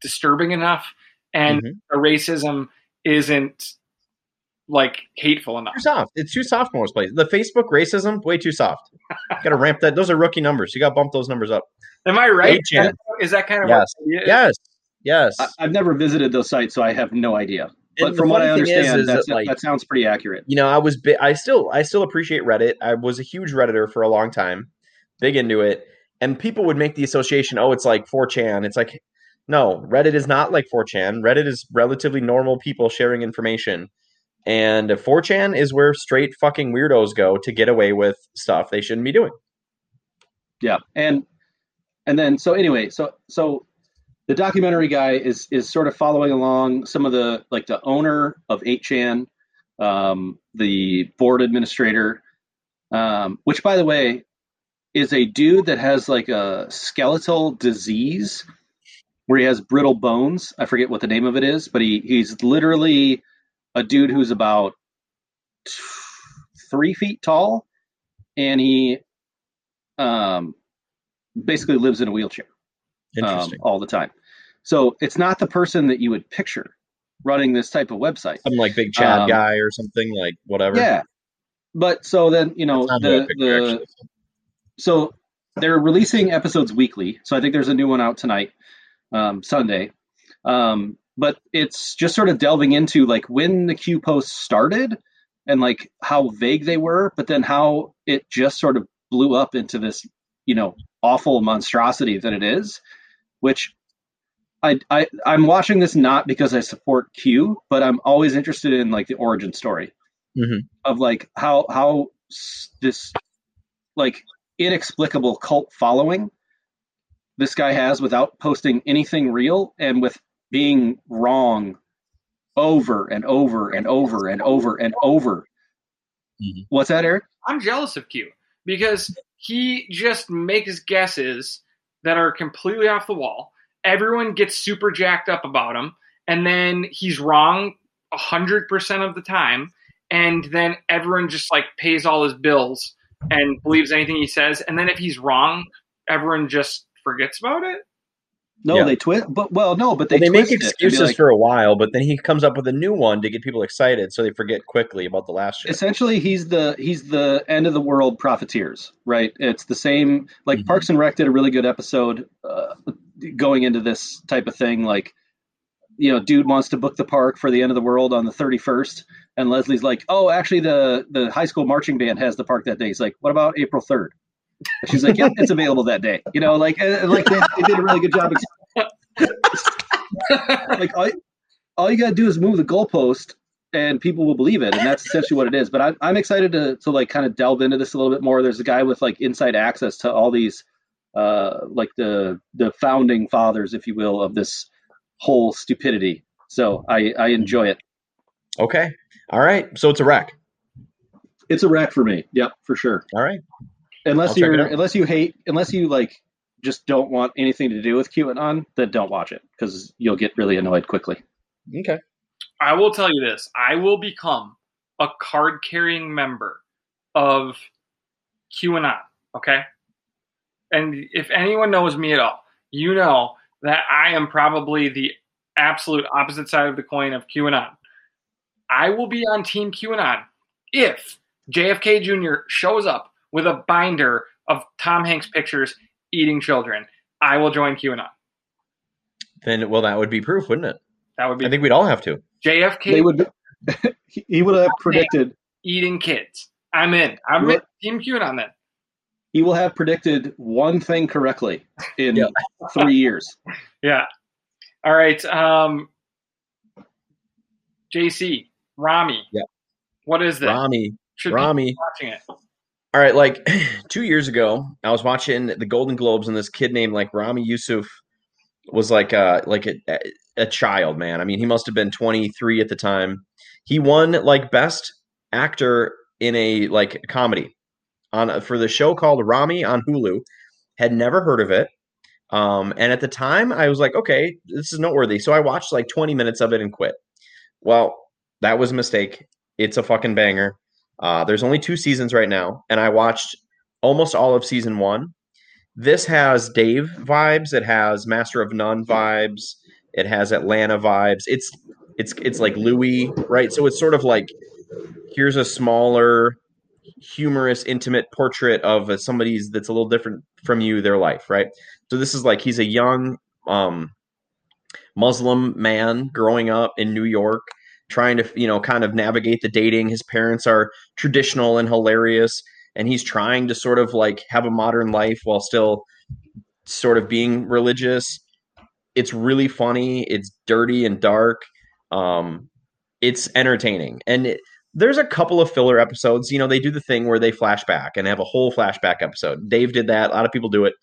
disturbing enough, and Mhm. the racism isn't like hateful enough. Too soft. It's too soft for most places. The Facebook racism, way too soft. Got to ramp that. Those are rookie numbers. You got to bump those numbers up. Am I right? 8chan. Is that kind of Yes. what? Yeah. Yes. Yes. I, I've never visited those sites, so I have no idea. But And from what I funny thing is, understand, is that's, that, like, that sounds pretty accurate. you know, I was bi- I still I still appreciate Reddit. I was a huge redditor for a long time, big into it, and people would make the association, oh, it's like 4chan. It's like no, Reddit is not like 4chan. Reddit is relatively normal people sharing information. And 4chan is where straight fucking weirdos go to get away with stuff they shouldn't be doing. Yeah, and and then so anyway, so so the documentary guy is is sort of following along some of the like the owner of 8chan, um, the board administrator, um, which by the way is a dude that has like a skeletal disease where he has brittle bones. I forget what the name of it is, but he he's literally a dude who's about three feet tall, and he um, basically lives in a wheelchair um, all the time. So it's not the person that you would picture running this type of website. Some like big Chad um, guy or something like whatever. Yeah, but so then you know That's not who I the the actually. so they're releasing episodes weekly. So I think there's a new one out tonight, um, Sunday. Um, but it's just sort of delving into like when the Q posts started and like how vague they were, but then how it just sort of blew up into this, you know, awful monstrosity that it is, which I, I I'm watching this not because I support Q, but I'm always interested in like the origin story Mhm. of like how how s- this like inexplicable cult following this guy has without posting anything real and with being wrong over and over and over and over and over. Mhm. What's that, Eric? I'm jealous of Q because he just makes guesses that are completely off the wall. Everyone gets super jacked up about him, and then he's wrong hundred percent of the time, and then everyone just like pays all his bills and believes anything he says, and then if he's wrong, everyone just forgets about it. No, Yeah. they twist, but well, no, but they, Well, they make twist it excuses like- for a while, but then he comes up with a new one to get people excited, so they forget quickly about the last shit. essentially he's the he's the end of the world profiteers right it's the same like Mhm. parks and rec did a really good episode uh, going into this type of thing like you know dude wants to book the park for the end of the world on the 31st and leslie's like oh actually the the high school marching band has the park that day he's like what about april 3rd and she's like yep it's available that day you know like uh, like they, they did a really good job like all, all you gotta do is move the goalpost and people will believe it and that's essentially what it is but I'm, I'm excited to, to like kind of delve into this a little bit more there's a guy with like inside access to all these uh like the the founding fathers if you will of this whole stupidity so i i enjoy it Okay. All right. So it's a wreck. it's a wreck for me yep for sure All right. Unless I'll you're unless you hate unless you like just don't want anything to do with qanon then don't watch it because you'll get really annoyed quickly Okay. I will tell you this: I will become a card-carrying member of QAnon. Okay, and if anyone knows me at all, you know that I am probably the absolute opposite side of the coin of QAnon. I will be on Team QAnon if JFK Jr. shows up with a binder of Tom Hanks pictures eating children. I will join QAnon. Then, well, that would be proof, wouldn't it? That would be I think we'd all have to. JFK they would he he would have predicted eating kids. I'm in. I'm in Team QAnon then. he will have predicted one thing correctly in Yeah. three years. Yeah. All right. Um, JC, Ramy. Yeah. What is this? Ramy. Should be Ramy. watching it. All right, like two years ago, I was watching the Golden Globes, and this kid named like Ramy Youssef was like uh like a, a child, man. I mean, he must have been 23 at the time. He won like best actor in a like comedy on for the show called Ramy on Hulu. Had never heard of it. Um, and at the time, I was like, okay, this is noteworthy. So I watched like 20 minutes of it and quit. Well, that was a mistake. It's a fucking banger. Uh, there's only two seasons right now, and I watched almost all of season one. This has Dave vibes. It has Master of None vibes. It has Atlanta vibes. It's it's it's like Louis, right? So it's sort of like here's a smaller, humorous, intimate portrait of somebody's that's a little different from you, their life, right? So this is like he's a young um, Muslim man growing up in New York trying to you know kind of navigate the dating his parents are traditional and hilarious and he's trying to sort of like have a modern life while still sort of being religious it's really funny it's dirty and dark um it's entertaining. And it, there's a couple of filler episodes. You know, they do the thing where they flash back and have a whole flashback episode. Dave did that. A lot of people do it.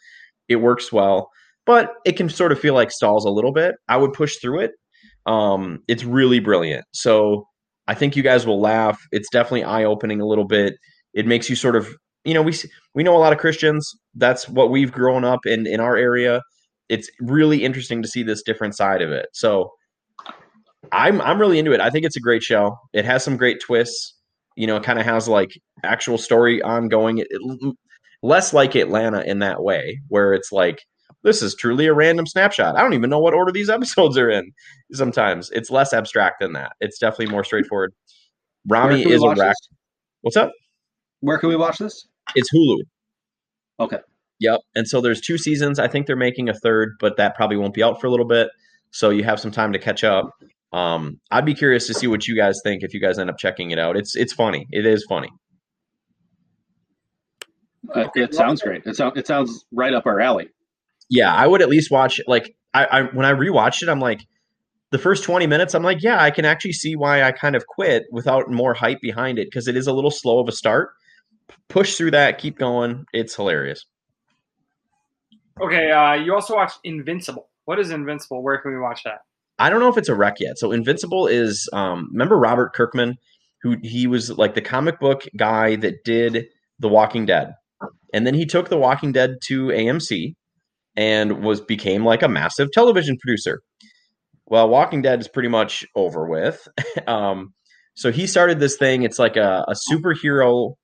It works well, but it can sort of feel like stalls a little bit. I would push through it. Um, it's really brilliant. So I think you guys will laugh. It's definitely eye opening a little bit. It makes you sort of, you know, we we know a lot of Christians. That's what we've grown up in in our area. It's really interesting to see this different side of it. So I'm I'm really into it. I think it's a great show. It has some great twists. You know, it kind of has like actual story ongoing. It, it, less like Atlanta in that way, where it's like this is truly a random snapshot. I don't even know what order these episodes are in. Sometimes it's less abstract than that. It's definitely more straightforward. Ramy is a rack. What's up? Where can we watch this? It's Hulu. Okay. Yep. And so there's two seasons. I think they're making a third, but that probably won't be out for a little bit. So you have some time to catch up. Um, I'd be curious to see what you guys think if you guys end up checking it out. It's it's funny. It is funny. Uh, it sounds great. It sounds it sounds right up our alley. Yeah, I would at least watch. Like I, I when I rewatched it, I'm like, the first 20 minutes, I'm like, yeah, I can actually see why I kind of quit without more hype behind it because it is a little slow of a start. Push through that, keep going. It's hilarious. Okay, uh, you also watched Invincible. What is Invincible? Where can we watch that? I don't know if it's a rec yet. So Invincible is um, remember Robert Kirkman, who he was like the comic book guy that did The Walking Dead, and then he took The Walking Dead to AMC and was became like a massive television producer. Well, Walking Dead is pretty much over with. um, so he started this thing. It's like a, a superhero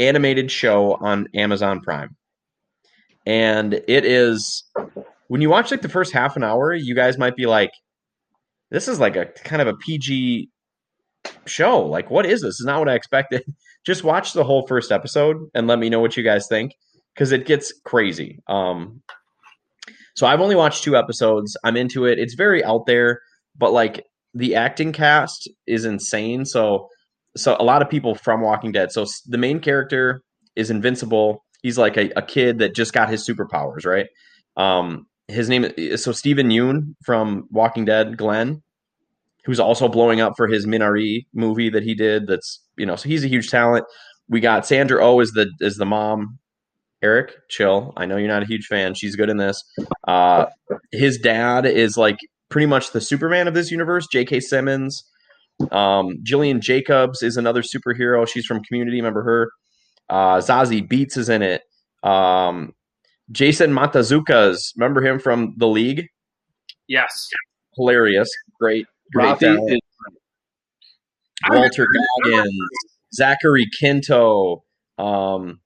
animated show on Amazon Prime, and it is when you watch like the first half an hour, you guys might be like, this is like a kind of a PG show. Like, what is this? is not what I expected. Just watch the whole first episode and let me know what you guys think because it gets crazy. Um, so I've only watched two episodes. I'm into it. It's very out there, but like the acting cast is insane. So, so a lot of people from Walking Dead. So the main character is invincible. He's like a, a kid that just got his superpowers, right? Um, his name is so Steven Yeun from Walking Dead, Glenn, who's also blowing up for his Minari movie that he did. That's you know, so he's a huge talent. We got Sandra O oh is the is the mom. Eric, chill. I know you're not a huge fan. She's good in this. Uh, his dad is like pretty much the Superman of this universe. J.K. Simmons. Um, Gillian Jacobs is another superhero. She's from Community. Remember her? Uh, Zazie Beetz is in it. Um, Jason Mantzoukas, remember him from the league? Yes. Hilarious. Great. Great Rafi Walton Goggins, Zachary Quinto. Um,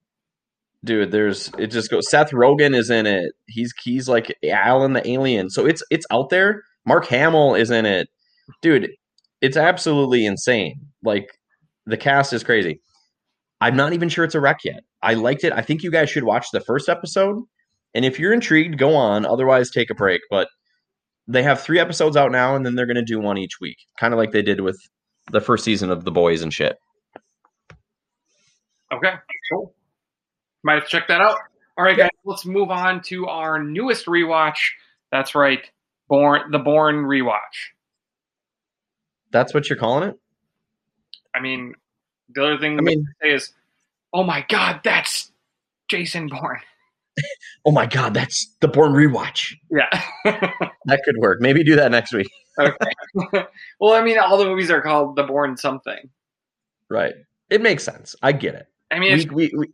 dude, there's it just goes. Seth Rogen is in it. He's he's like Alan the Alien. So it's it's out there. Mark Hamill is in it. Dude, it's absolutely insane. Like the cast is crazy. I'm not even sure it's a wreck yet. I liked it. I think you guys should watch the first episode and if you're intrigued, go on. Otherwise, take a break. But they have three episodes out now, and then they're going to do one each week, kind of like they did with the first season of The Boys and shit. Okay, cool. Might have to check that out. All right, guys, let's move on to our newest rewatch. That's right, Born the Bourne rewatch. That's what you're calling it. I mean, the other thing I mean, say is, oh my god, that's Jason Bourne oh my god, that's the Bourne rewatch. Yeah, that could work. Maybe do that next week. okay. well, I mean, all the movies are called the Bourne something. Right. It makes sense. I get it. I mean, we, we, we,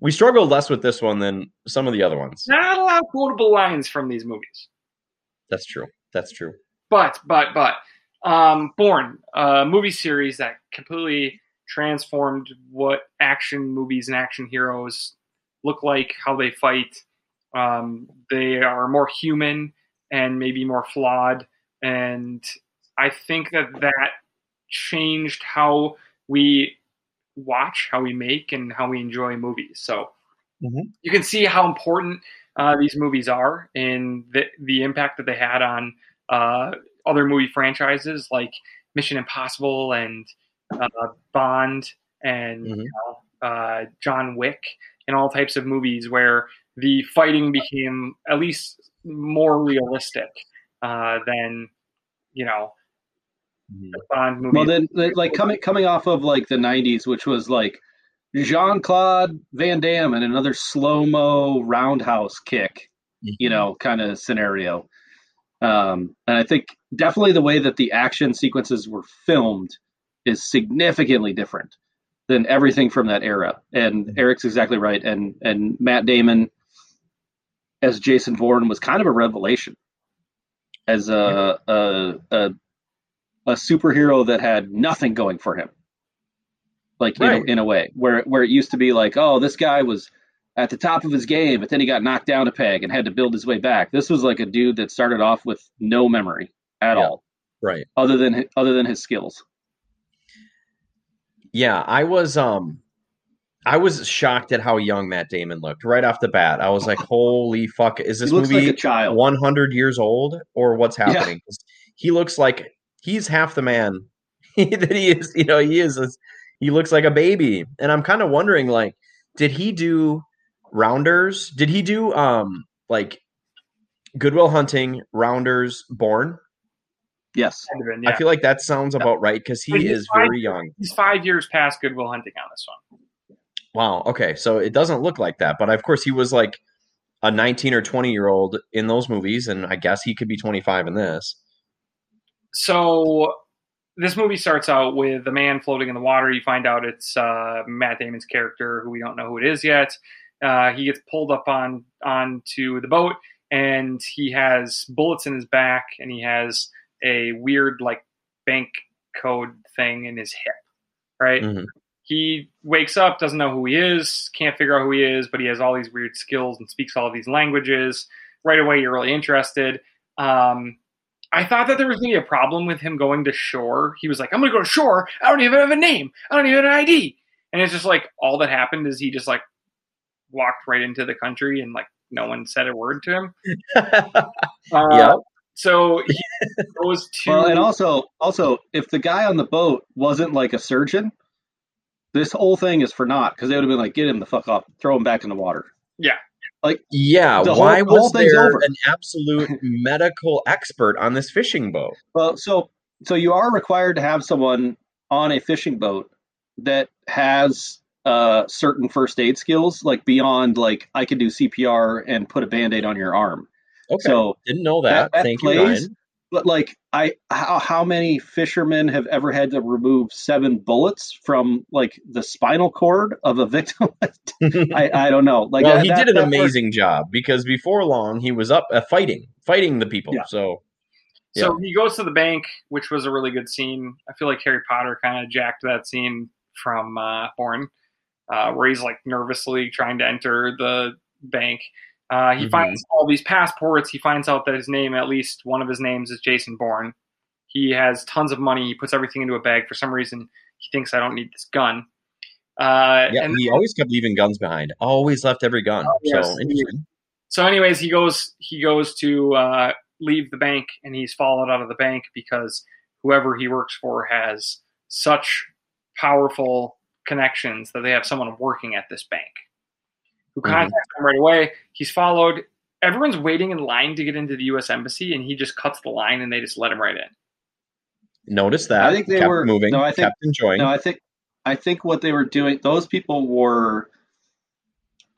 we struggled less with this one than some of the other ones. Not a lot of quotable lines from these movies. That's true. That's true. But but but um, Bourne, a movie series that completely transformed what action movies and action heroes look like, how they fight. Um, they are more human and maybe more flawed. And I think that that changed how we watch, how we make, and how we enjoy movies. So mm-hmm. you can see how important uh, these movies are and the, the impact that they had on uh, other movie franchises like Mission Impossible and uh, Bond and mm-hmm. you know, uh, John Wick and all types of movies where the fighting became at least more realistic uh, than you know Mhm. Bond movie. Well, then, then, like coming coming off of like the '90s, which was like Jean Claude Van Damme and another slow mo roundhouse kick, you know, kind of scenario. Um, and I think definitely the way that the action sequences were filmed is significantly different than everything from that era. And Eric's exactly right. And and Matt Damon as Jason Bourne was kind of a revelation as a a, a, a superhero that had nothing going for him. Like in, Right. a, in a way, where where it used to be like, oh, this guy was at the top of his game, but then he got knocked down a peg and had to build his way back. This was like a dude that started off with no memory at Yeah. all, Right. other than other than his skills. Yeah, I was um I was shocked at how young Matt Damon looked right off the bat. I was like, "Holy fuck, is this movie like a child. 100 years old or what's Yeah. He looks like he's half the man that he is, you know, he is this- he looks like a baby. And I'm kind of wondering like did he do Rounders? Did he do um like Good Will Hunting, Rounders, Bourne? Yes. Been, yeah. I feel like that sounds about right cuz he is fine. very young. He's five years past Good Will Hunting on this one. Wow. Okay. So it doesn't look like that, but of course he was like a 19 or 20 year old in those movies, and I guess he could be 25 in this. So this movie starts out with a man floating in the water. You find out it's uh, Matt Damon's character, who we don't know who it is yet. Uh, he gets pulled up on onto the boat, and he has bullets in his back, and he has a weird like bank code thing in his hip. Right. Mhm. He wakes up, doesn't know who he is, can't figure out who he is, but he has all these weird skills and speaks all these languages. Right away, you're really interested. Um, I thought that there was going to be a problem with him going to shore. He was like, I'm going to go to shore. I don't even have a name. I don't even have an ID. And it's just like all that happened is he just like walked right into the country and like no one said a word to him. Uh, yeah. So he goes to. Well, and also, also, if the guy on the boat wasn't like a surgeon, this whole thing is for naught because they would have been like, "Get him the fuck off, throw him back in the water." Yeah. The whole- Why the was there over. an absolute medical expert on this fishing boat? Well, so so you are required to have someone on a fishing boat that has uh, certain first aid skills, like beyond like I can do CPR and put a band-aid on your arm. Okay. So, Didn't know that. that- that Thank you, Ryan. But like I, how how many fishermen have ever had to remove seven bullets from like the spinal cord of a victim? I I don't know. Like well, that- he that- did an that part- amazing job because before long he was up uh, fighting, fighting the people. Yeah. So So he goes to the bank, which was a really good scene. I feel like Harry Potter kind of jacked that scene from uh, Bourne, uh, where he's like nervously trying to enter the bank. Uh, he Mhm. finds all these passports. He finds out that his name, at least one of his names, is Jason Bourne. He has tons of money. He puts everything into a bag. For some reason, he thinks I don't need this gun. Uh, yeah, and he always kept leaving guns behind. Always left every gun. Oh, yes. So interesting. So, anyways, he goes he goes to uh, leave the bank, and he's followed out of the bank because whoever he works for has such powerful connections that they have someone working at this bank who Mhm. him right away. He's followed. Everyone's waiting in line to get into the U.S. embassy, and he just cuts the line, and they just let him right in. Notice that. I think they kept were- moving. no, I think- kept enjoying. No, I think I think what they were doing. Those people were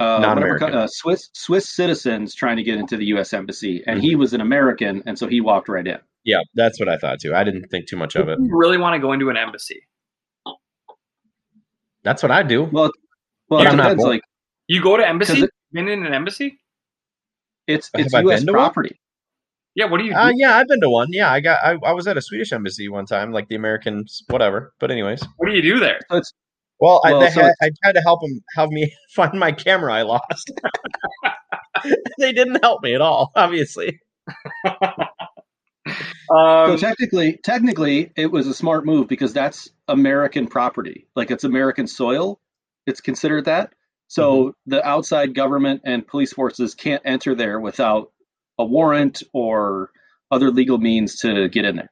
uh, Non-American. whatever uh, Swiss Swiss citizens trying to get into the U.S. embassy, and Mm-hmm. he was an American, and so he walked right in. yeah, that's what I thought too. I didn't think too much of it. You really want to go into an embassy? That's what I do. Well, well, But it depends. Like You go to embassy? it- been in an embassy? it's it's I U.S. been to one? property. Yeah. What do you? Uh, yeah, I've been to one. Yeah, I got. I, I was at a Swedish embassy one time, like the Americans, whatever. But anyways, What do you do there? So it's well, I, Well, they so had, it's- I tried to help them help me find my camera I lost. they didn't help me at all, obviously. so Um, technically, technically, it was a smart move because that's American property. Like it's American soil. It's considered that. So Mm-hmm. the outside government and police forces can't enter there without a warrant or other legal means to get in there.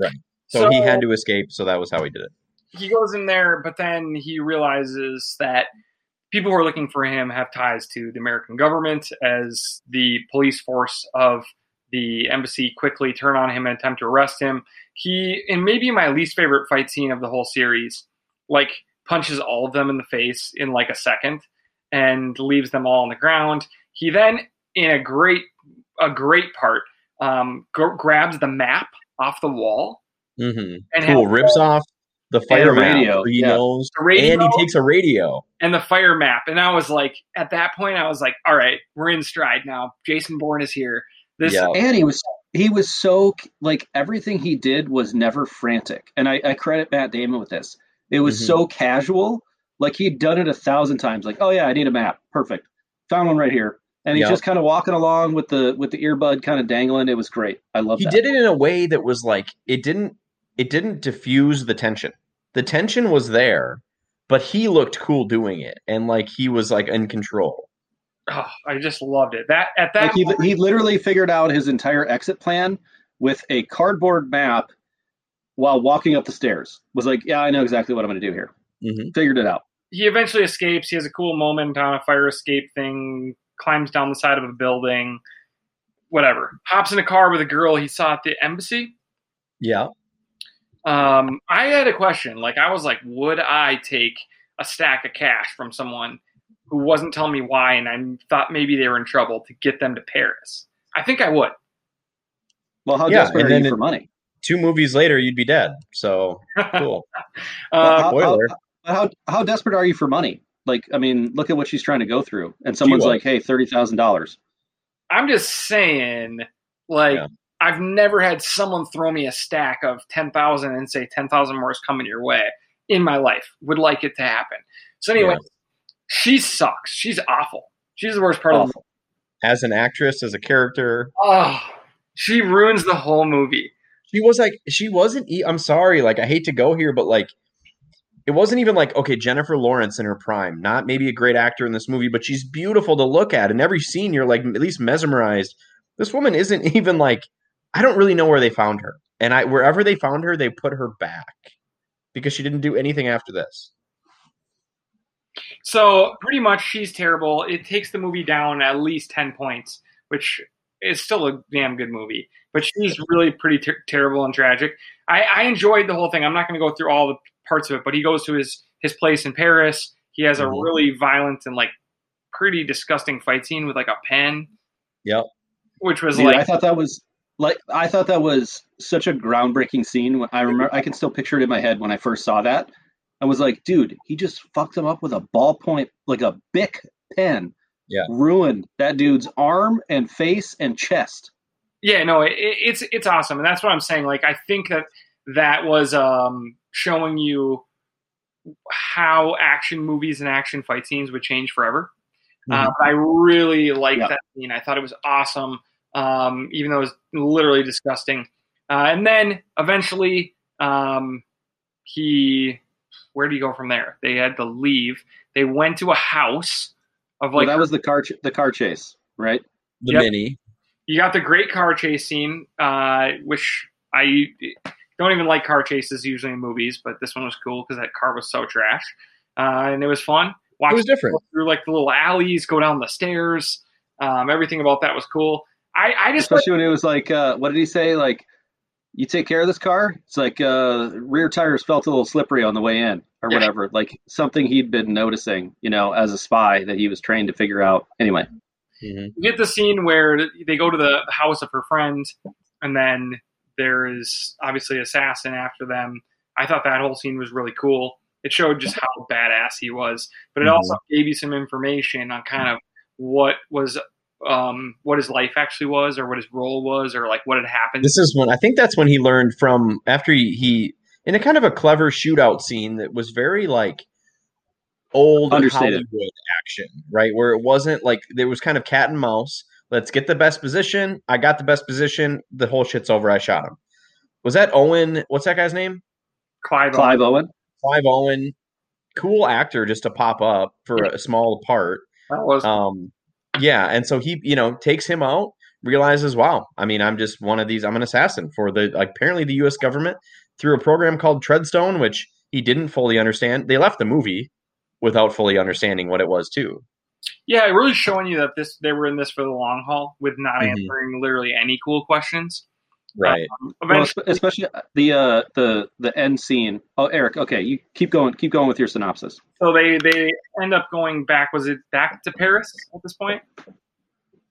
Right. So, he had to escape. So that was how he did it. he goes in there, but then he realizes that people who are looking for him have ties to the American government as the police force of the embassy quickly turn on him and attempt to arrest him. He, in maybe my least favorite fight scene of the whole series, like punches all of them in the face in like a second and leaves them all on the ground. He then, in a great, a great part, um, g- grabs the map off the wall Mm-hmm. and Cool. has Rips off the fire map radio, he yeah. knows, the radio and he takes a radio. and the fire map. And I was like, at that point, I was like, all right, we're in stride now. Jason Bourne is here. This, Yeah. and he was he was so like everything he did was never frantic and i, I credit matt damon with this it was Mhm. so casual like he'd done it a thousand times. Like oh yeah i need a map. Perfect. Found one right here. And he's Yeah. just kind of walking along with the with the earbud kind of dangling. It was great. I love he that. did it in a way that was like it didn't it didn't diffuse the tension. The tension was there but he looked cool doing it. And like he was like in control. Oh, I just loved it. That at that like he, he literally figured out his entire exit plan with a cardboard map while walking up the stairs. Was like yeah i know exactly what i'm going to do here. Mhm. figured it out he eventually escapes. He has a cool moment on a fire escape thing, climbs down the side of a building, whatever. Hops in a car with a girl he saw at the embassy. yeah Um, I had a question. Like, I was like, would I take a stack of cash from someone who wasn't telling me why, and I thought maybe they were in trouble to get them to Paris? I think I would. well how Yeah, desperate are you it- for money two movies later you'd be dead so cool Uh, how, spoiler. how, how, how desperate are you for money? Like, I mean, look at what she's trying to go through. And someone's like, hey, $30,000. I'm just saying, like, Yeah. I've never had someone throw me a stack of 10,000 and say 10,000 more is coming your way in my life. Would like it to happen. So, anyway, Yeah. she sucks. She's awful. She's the worst part of the Awful. as an actress as a character Oh, she ruins the whole movie. she was like she wasn't e- i'm sorry like i hate to go here but like it wasn't even like okay jennifer lawrence in her prime not maybe a great actor in this movie but she's beautiful to look at and every scene you're like at least mesmerized this woman isn't even like i don't really know where they found her and i wherever they found her they put her back because she didn't do anything after this So, pretty much, she's terrible. It takes the movie down at least 10 points, which is still a damn good movie. But she's really pretty ter- terrible and tragic. I, I enjoyed the whole thing. I'm not going to go through all the parts of it, but he goes to his, his place in Paris. He has a Mhm. really violent and like pretty disgusting fight scene with like a pen. Yep. Which was Dude, like I thought that was like, I thought that was such a groundbreaking scene. When I remember, I can still picture it in my head when I first saw that. I was like, dude, he just fucked him up with a ballpoint, like a Bic pen. Yeah. Ruined that dude's arm and face and chest. yeah no it- it's it's awesome and that's what i'm saying like i think that that was um showing you how action movies and action fight scenes would change forever. Uh, i really liked Yeah. that scene. I thought it was awesome um even though it was literally disgusting. Uh, and then eventually um he where do you go from there? They had to leave. They went to a house of Well, like that was the car, ch- the car chase, right? the Yep. mini. You got the great car chase scene, uh, which I don't even like car chases usually in movies, but this one was cool because that car was so trash, uh, and it was fun. it was different through like the little alleys, go down the stairs. Um, everything about that was cool. I, I just Especially when it was like, uh, what did he say? Like, you take care of this car. It's like uh, rear tires felt a little slippery on the way in, or Yeah. whatever. Like something he'd been noticing, you know, as a spy that he was trained to figure out. Anyway, Mhm. you get the scene where they go to the house of her friend, and then there is obviously assassin after them. I thought that whole scene was really cool. It showed just how badass he was, but it Mhm. also gave you some information on kind of what was um, what his life actually was, or what his role was, or like what had happened. This is when I think that's when he learned from after he, he in a kind of a clever shootout scene that was very like old Understated. Hollywood action, right? Where it wasn't like there was kind of cat and mouse. Let's get the best position. I got the best position. The whole shit's over. I shot him. Was that Owen? What's that guy's name? Clive, Clive Owen. Clive Owen. Cool actor just to pop up for a small part. that was Um, yeah, and so he, you know, takes him out, realizes, wow, I mean, I'm just one of these. I'm an assassin for the like, apparently the U.S. government through a program called Treadstone, which he didn't fully understand. They left the movie without fully understanding what it was too. Yeah, really showing you that this they were in this for the long haul with not Mhm. answering literally any cool questions. Right. Um, eventually, espe- especially the uh, the the end scene. Oh, Eric. Okay, you keep going. Keep going with your synopsis. so they they end up going back. Was it back to Paris at this point?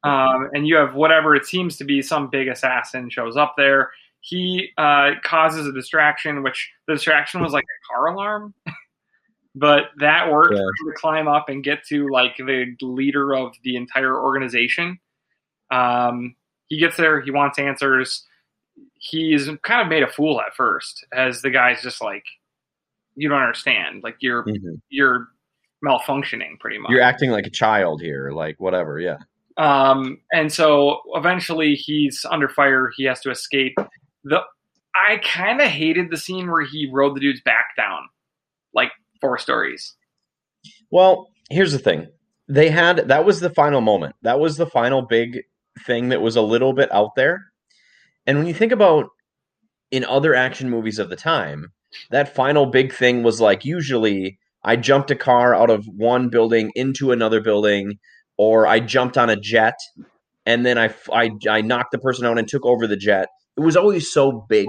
Um, and you have whatever it seems to be some big assassin shows up there. He uh, causes a distraction, which the distraction was like a car alarm. but that worked Yeah. to climb up and get to like the leader of the entire organization. Um, he gets there. He wants answers. He's kind of made a fool at first, as the guy's just like, "You don't understand. Like you're Mhm. you're malfunctioning pretty much." You're acting like a child here, like whatever. Yeah. Um, and so eventually he's under fire. He has to escape. The I kind of hated the scene where he rode the dude's back down, like four stories. Well, here's the thing. They had that was the final moment. That was the final big thing that was a little bit out there. And when you think about in other action movies of the time, that final big thing was like usually I jumped a car out of one building into another building or I jumped on a jet and then I, I, I knocked the person out and took over the jet. It was always so big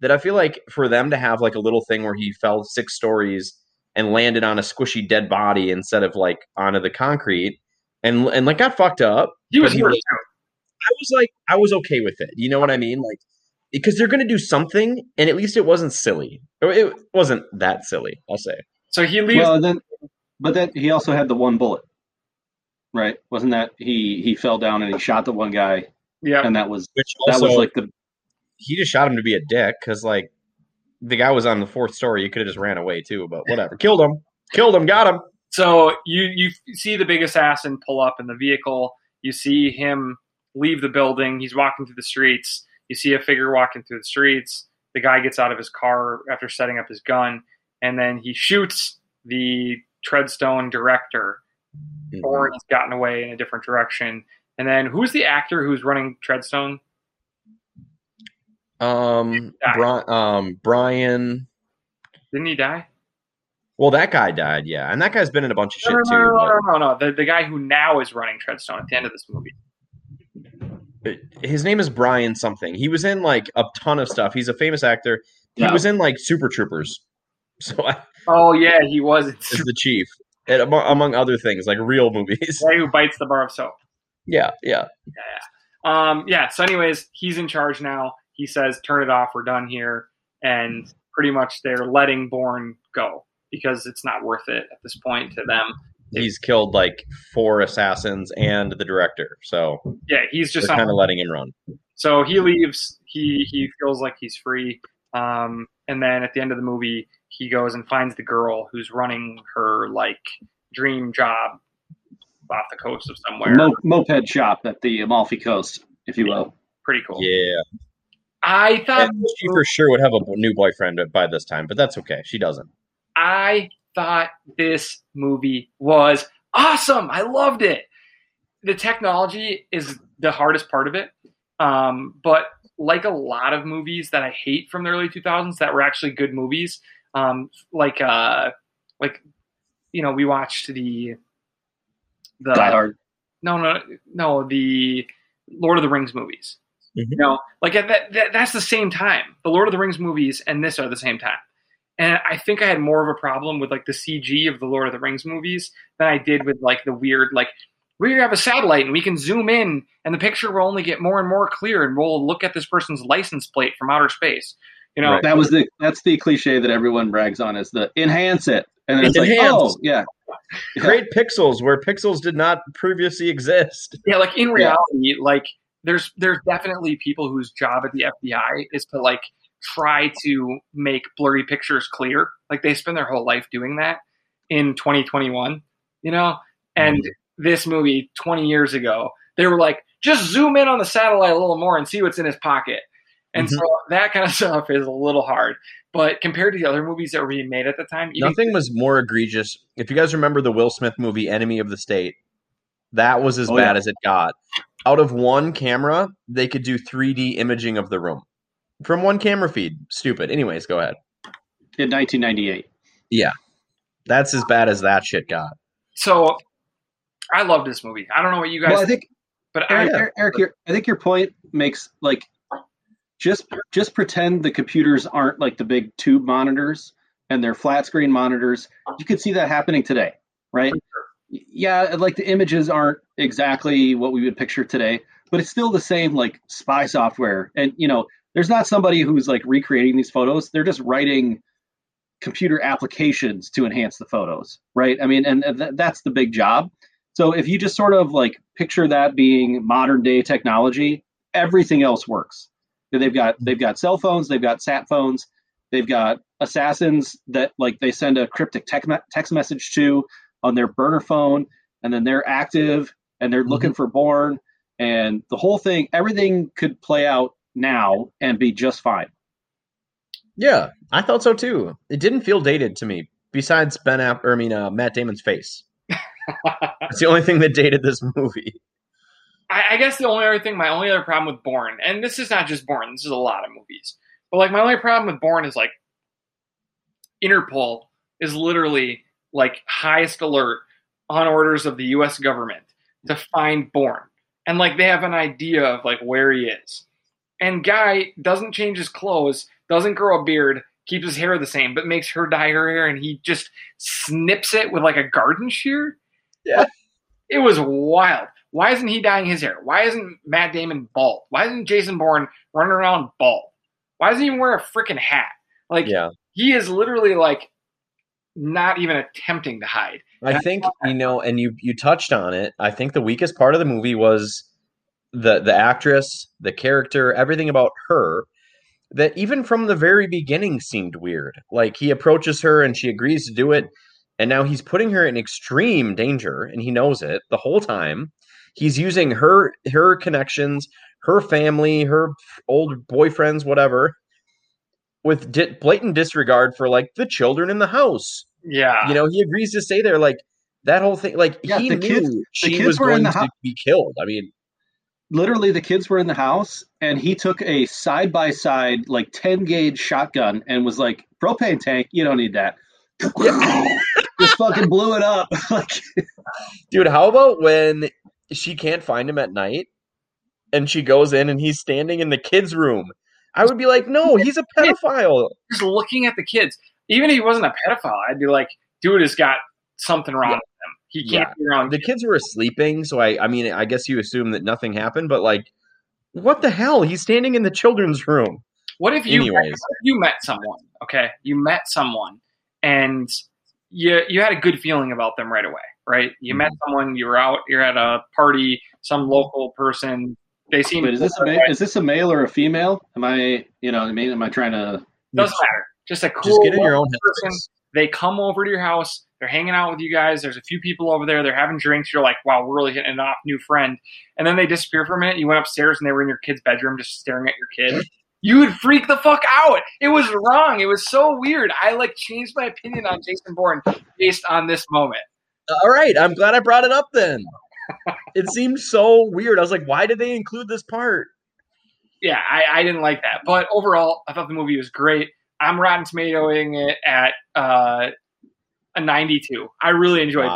that I feel like for them to have like a little thing where he fell six stories and landed on a squishy dead body instead of like onto the concrete and and like got fucked up. He was he hurt was- I was like I was okay with it. You know what I mean? Like because they're going to do something and at least it wasn't silly. It wasn't that silly, I'll say. So he leaves. Well, then, but then he also had the one bullet, right? Wasn't that he he fell down and he shot the one guy, yeah, and that was Which that was like the he just shot him to be a dick cuz like the guy was on the fourth story. You could have just ran away too, but whatever. Killed him. Killed him. Got him. So you you see the big assassin pull up in the vehicle. You see him leave the building. He's walking through the streets. You see a figure walking through the streets. The guy gets out of his car after setting up his gun, and then he shoots the Treadstone director. Mm-hmm. Or he's gotten away in a different direction. And then who's the actor who's running Treadstone? Um, Bri- um, Brian. Didn't he die? Well, that guy died, yeah, and that guy's been in a bunch of shit no, too. no, no, no, no. The, the guy who now is running Treadstone at the end of this movie. his name is Brian something. He was in like a ton of stuff. He's a famous actor. He Yeah. was in like Super Troopers. So I Oh yeah, he was. the chief, and among, among other things, like real movies. The guy who bites the bar of soap. Yeah, Yeah, yeah. Um, yeah. So, anyways, he's in charge now. He says, "Turn it off. We're done here." And pretty much they're letting Bourne go because it's not worth it at this point to them. He's killed like four assassins and the director, so Yeah, he's just kind of letting him run. So he leaves. He he feels like he's free. Um, and then at the end of the movie, he goes and finds the girl who's running her like dream job off the coast of somewhere. moped shop at the Amalfi Coast, if you will. Pretty cool. Yeah, I thought and she for sure would have a new boyfriend by this time, but that's okay. She doesn't. I thought this movie was awesome. I loved it. The technology is the hardest part of it. Um, but like a lot of movies that I hate from the early 2000s that were actually good movies, um, like uh, like you know, we watched the the Die Hard. no no no the Lord of the Rings movies. Mhm. You know, like at that, that that's the same time. The Lord of the Rings movies and this are the same time. And I think I had more of a problem with like the CG of the Lord of the Rings movies than I did with like the weird like we have a satellite and we can zoom in and the picture will only get more and more clear and we'll look at this person's license plate from outer space. You know, Right. That was the that's the cliche that everyone brags on is the enhance it, and then it's Enhance. like, oh yeah, Yeah. Great pixels where pixels did not previously exist. Yeah, like in Yeah. reality, like there's there's definitely people whose job at the FBI is to like try to make blurry pictures clear. Like they spend their whole life doing that in 2021, you know? And mm-hmm. this movie 20 years ago, they were like, just zoom in on the satellite a little more and see what's in his pocket. And so mm-hmm. that kind of stuff is a little hard. But compared to the other movies that were being made at the time, even Nothing was more egregious. If you guys remember the Will Smith movie Enemy of the State, that was as Oh, bad yeah. as it got. Out of one camera, they could do 3D imaging of the room from one camera feed. Stupid. Anyways, go ahead. in 1998. Yeah. That's as bad as that shit got. so I love this movie. I don't know what you guys, Well, I think but Eric, I, Eric, Eric, your, I think your point makes like just just pretend the computers aren't like the big tube monitors and they're flat screen monitors. You could see that happening today, right? Yeah, like the images aren't exactly what we would picture today, but it's still the same like spy software. And you know, there's not somebody who's like recreating these photos. They're just writing computer applications to enhance the photos, right? I mean, and th- that's the big job. So if you just sort of like picture that being modern day technology, everything else works. They've got they've got cell phones, they've got sat phones, they've got assassins that like they send a cryptic text, text message to on their burner phone, and then they're active and they're looking for Bourne, and the whole thing, everything could play out now and be just fine. Yeah, I thought so too. It didn't feel dated to me. Besides Ben App, or I mean, uh, Matt Damon's face. It's the only thing that dated this movie. I, I guess the only other thing, my only other problem with Bourne, and this is not just Bourne, this is a lot of movies, but like my only problem with Bourne is like Interpol is literally like highest alert on orders of the U.S. government to find Bourne, and like they have an idea of like where he is, and guy doesn't change his clothes, doesn't grow a beard, keeps his hair the same, but makes her dye her hair, and he just snips it with like a garden shear. Yeah. It was wild. Why isn't he dyeing his hair? Why isn't Matt Damon bald? Why isn't Jason Bourne running around bald? Why doesn't he even wear a freaking hat? Like Yeah. he is literally like not even attempting to hide. I think you know, and you you touched on it. I think the weakest part of the movie was the the actress, the character, everything about her. That even from the very beginning seemed weird. Like he approaches her and she agrees to do it, and now he's putting her in extreme danger, and he knows it the whole time. He's using her her connections, her family, her old boyfriends, whatever, with di- blatant disregard for like the children in the house. Yeah. you know he agrees to stay there like that whole thing like Yeah, he the knew kids- she kids was were in going to be killed. I mean literally the kids were in the house and he took a side by side like 10 gauge shotgun and was like propane tank you don't need that. Just fucking blew it up. Dude how about when she can't find him at night and she goes in and he's standing in the kids room i would be like no he's a pedophile Just looking at the kids. Even if he wasn't a pedophile, I'd be like, dude has got something wrong Yeah. with him. He can't Yeah. be wrong. the kids were sleeping so i i mean i guess you assume that nothing happened but like what the hell he's standing in the children's room What if you Anyways. if you met someone? Okay, you met someone, and you you had a good feeling about them right away, right? You met Mm-hmm. someone, you were out, you're at a party, some local person. They seem Wait, is this a ma- is this a male or a female am i you know i mean am i trying to doesn't matter. Just a cool just get in your own person. headspace. They come over to your house. They're hanging out with you guys. There's a few people over there. They're having drinks. You're like, wow, we're really hitting it off, new friend. And then they disappear for a minute. You went upstairs and they were in your kid's bedroom just staring at your kid. You would freak the fuck out. It was wrong. It was so weird. I like changed my opinion on Jason Bourne based on this moment. Uh, all right, I'm glad I brought it up then. It seemed so weird. I was like, why did they include this part? Yeah, I, I didn't like that. But overall, I thought the movie was great. I'm Rotten Tomatoing it at uh, a 92. I really enjoyed it.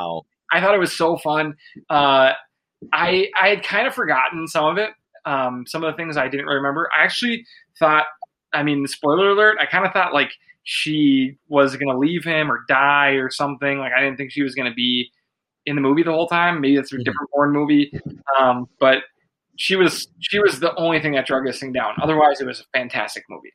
I thought it was so fun. Uh, I I had kind of forgotten some of it. Um, some of the things I didn't really remember. I actually thought. I mean, spoiler alert. I kind of thought like she was gonna leave him or die or something. Like I didn't think she was gonna be in the movie the whole time. Maybe it's a Mhm. different Bourne movie. Um, but she was she was the only thing that drug this thing down. Otherwise, it was a fantastic movie.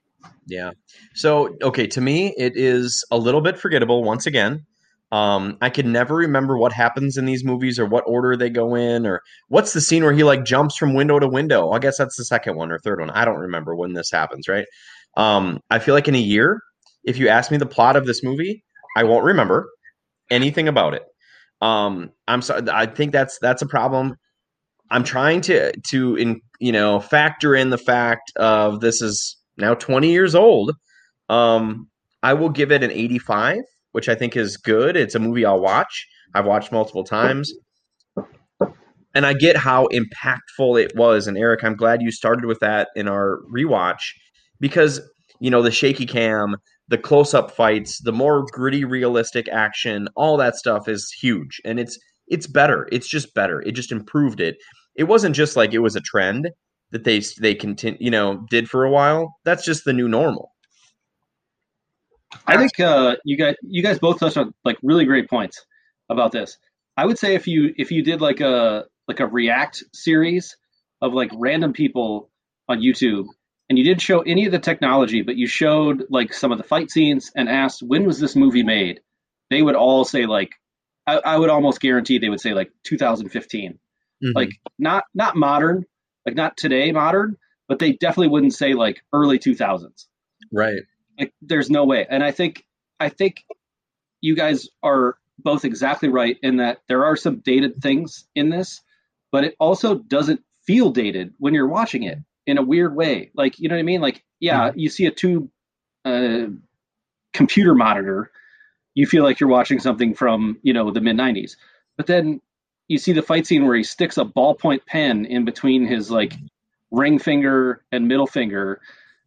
Yeah. So, okay, to me, it is a little bit forgettable once again. Um, I can never remember what happens in these movies or what order they go in or what's the scene where he like jumps from window to window. I guess that's the second one or third one. I don't remember when this happens, right? Um, I feel like in a year, if you ask me the plot of this movie, I won't remember anything about it. Um, I'm sorry. I think that's that's a problem. I'm trying to to in you know factor in the fact of this is now 20 years old. Um, I will give it an 85, which I think is good. It's a movie I'll watch. I've watched multiple times. And I get how impactful it was. And Eric, I'm glad you started with that in our rewatch because, you know, the shaky cam, the close up fights, the more gritty, realistic action, all that stuff is huge. And it's it's better. It's just better. It just improved it. It wasn't just like it was a trend that they they continue, you know, did for a while. That's just the new normal. I think uh, you guys you guys both touched on like really great points about this. I would say if you if you did like a like a react series of like random people on YouTube and you didn't show any of the technology, but you showed like some of the fight scenes and asked when was this movie made, they would all say like I, I would almost guarantee they would say like 2015. Mm-hmm. Like not not modern, like not today modern, but they definitely wouldn't say like early 2000s. Right. Like there's no way. And I think I think you guys are both exactly right in that there are some dated things in this, but it also doesn't feel dated when you're watching it in a weird way. Like, you know what I mean? Like, yeah, mm-hmm. you see a tube uh, computer monitor, you feel like you're watching something from, you know, the mid 90s. But then you see the fight scene where he sticks a ballpoint pen in between his like ring finger and middle finger,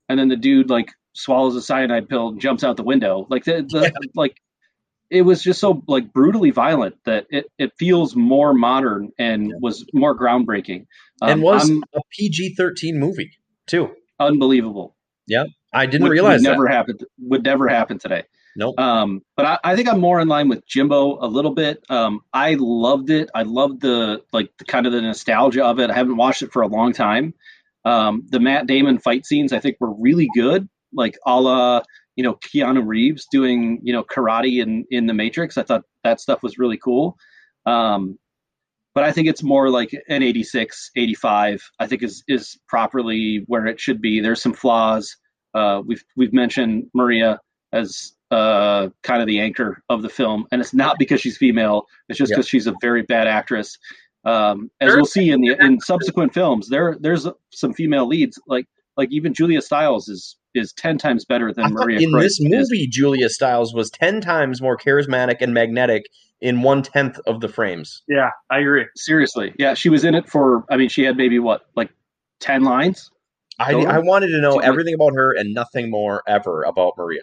and then the dude like swallows a cyanide pill and jumps out the window. Like the, the like it was just so like brutally violent that it, it feels more modern and was more groundbreaking. Um, and was I'm, a PG thirteen movie too. Unbelievable. Yeah, I didn't realize would never happen. Would never happen today. Nope. Um, but I, I, think I'm more in line with Jimbo a little bit. Um, I loved it. I loved the like the kind of the nostalgia of it. I haven't watched it for a long time. Um, the Matt Damon fight scenes I think were really good, like a la you know Keanu Reeves doing you know karate in in the Matrix. I thought that stuff was really cool. Um, but I think it's more like an 86, 85. I think is is properly where it should be. There's some flaws. Uh, we've we've mentioned Maria as uh, kind of the anchor of the film, and it's not because she's female. It's just because she's a very bad actress. Um, as we'll see in the in subsequent films, there there's some female leads like like even Julia Stiles is is ten times better than Maria. In this movie, is. Julia Stiles was ten times more charismatic and magnetic in one tenth of the frames. Yeah, I agree. Seriously, yeah, she was in it for. I mean, she had maybe what like ten lines. I, I wanted to know everything about her and nothing more ever about Maria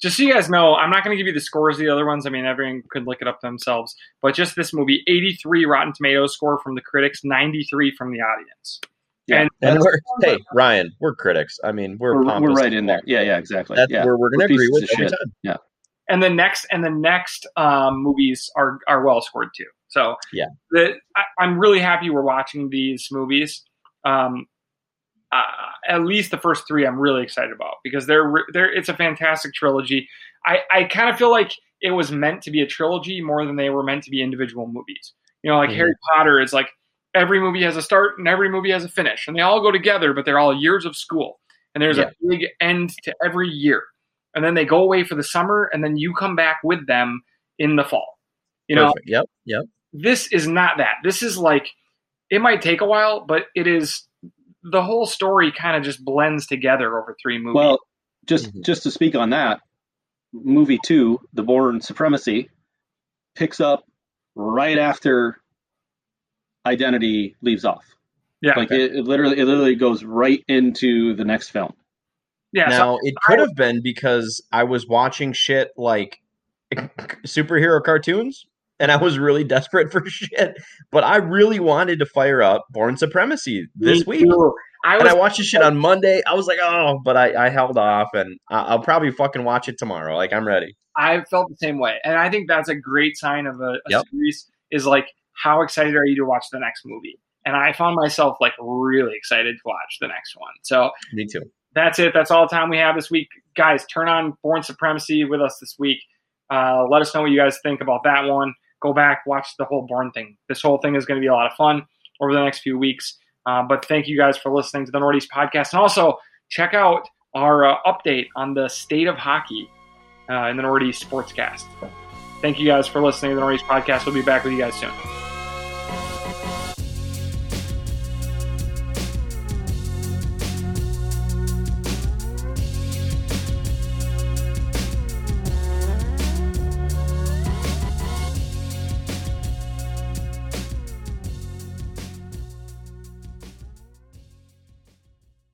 just so you guys know, I'm not going to give you the scores of the other ones. I mean, everyone could look it up themselves. But just this movie, 83 Rotten Tomatoes score from the critics, 93 from the audience. Yeah, and, and we're, hey Ryan, we're critics. I mean, we're we're, we're right in there. Yeah, yeah, exactly. That's yeah. where we're going to agree with every shit. time. Yeah. And the next and the next um, movies are are well scored too. So yeah, the, I, am really happy we're watching these movies. Um, uh, at least the first three I'm really excited about because they're they're it's a fantastic trilogy. I I kind of feel like it was meant to be a trilogy more than they were meant to be individual movies. You know, like mm-hmm. Harry Potter is like every movie has a start and every movie has a finish, and they all go together, but they're all years of school, and there's yeah. a big end to every year, and then they go away for the summer, and then you come back with them in the fall. You Perfect. know, yep, yep. This is not that. This is like it might take a while, but it is the whole story kind of just blends together over three movies. Well, just mm-hmm. just to speak on that, movie two, The Bourne Supremacy, picks up right after Identity leaves off. Yeah, like okay. it, it, literally it literally goes right into the next film. Yeah. Now so it could I, have been because I was watching shit like superhero cartoons and I was really desperate for shit. But I really wanted to fire up Bourne Supremacy this week. I was, and I watched the shit on Monday. I was like, oh, but I, I held off, and I'll probably fucking watch it tomorrow. Like I'm ready. I felt the same way, and I think that's a great sign of a, a yep. series. Is like, how excited are you to watch the next movie? And I found myself like really excited to watch the next one. So me too. That's it. That's all the time we have this week, guys. Turn on Bourne Supremacy with us this week. Uh, let us know what you guys think about that one go back, watch the whole Bourne thing. This whole thing is going to be a lot of fun over the next few weeks. Uh, but thank you guys for listening to the Northeast podcast. And also check out our uh, update on the state of hockey uh, in the Northeast Sportscast. Thank you guys for listening to the Northeast podcast. We'll be back with you guys soon.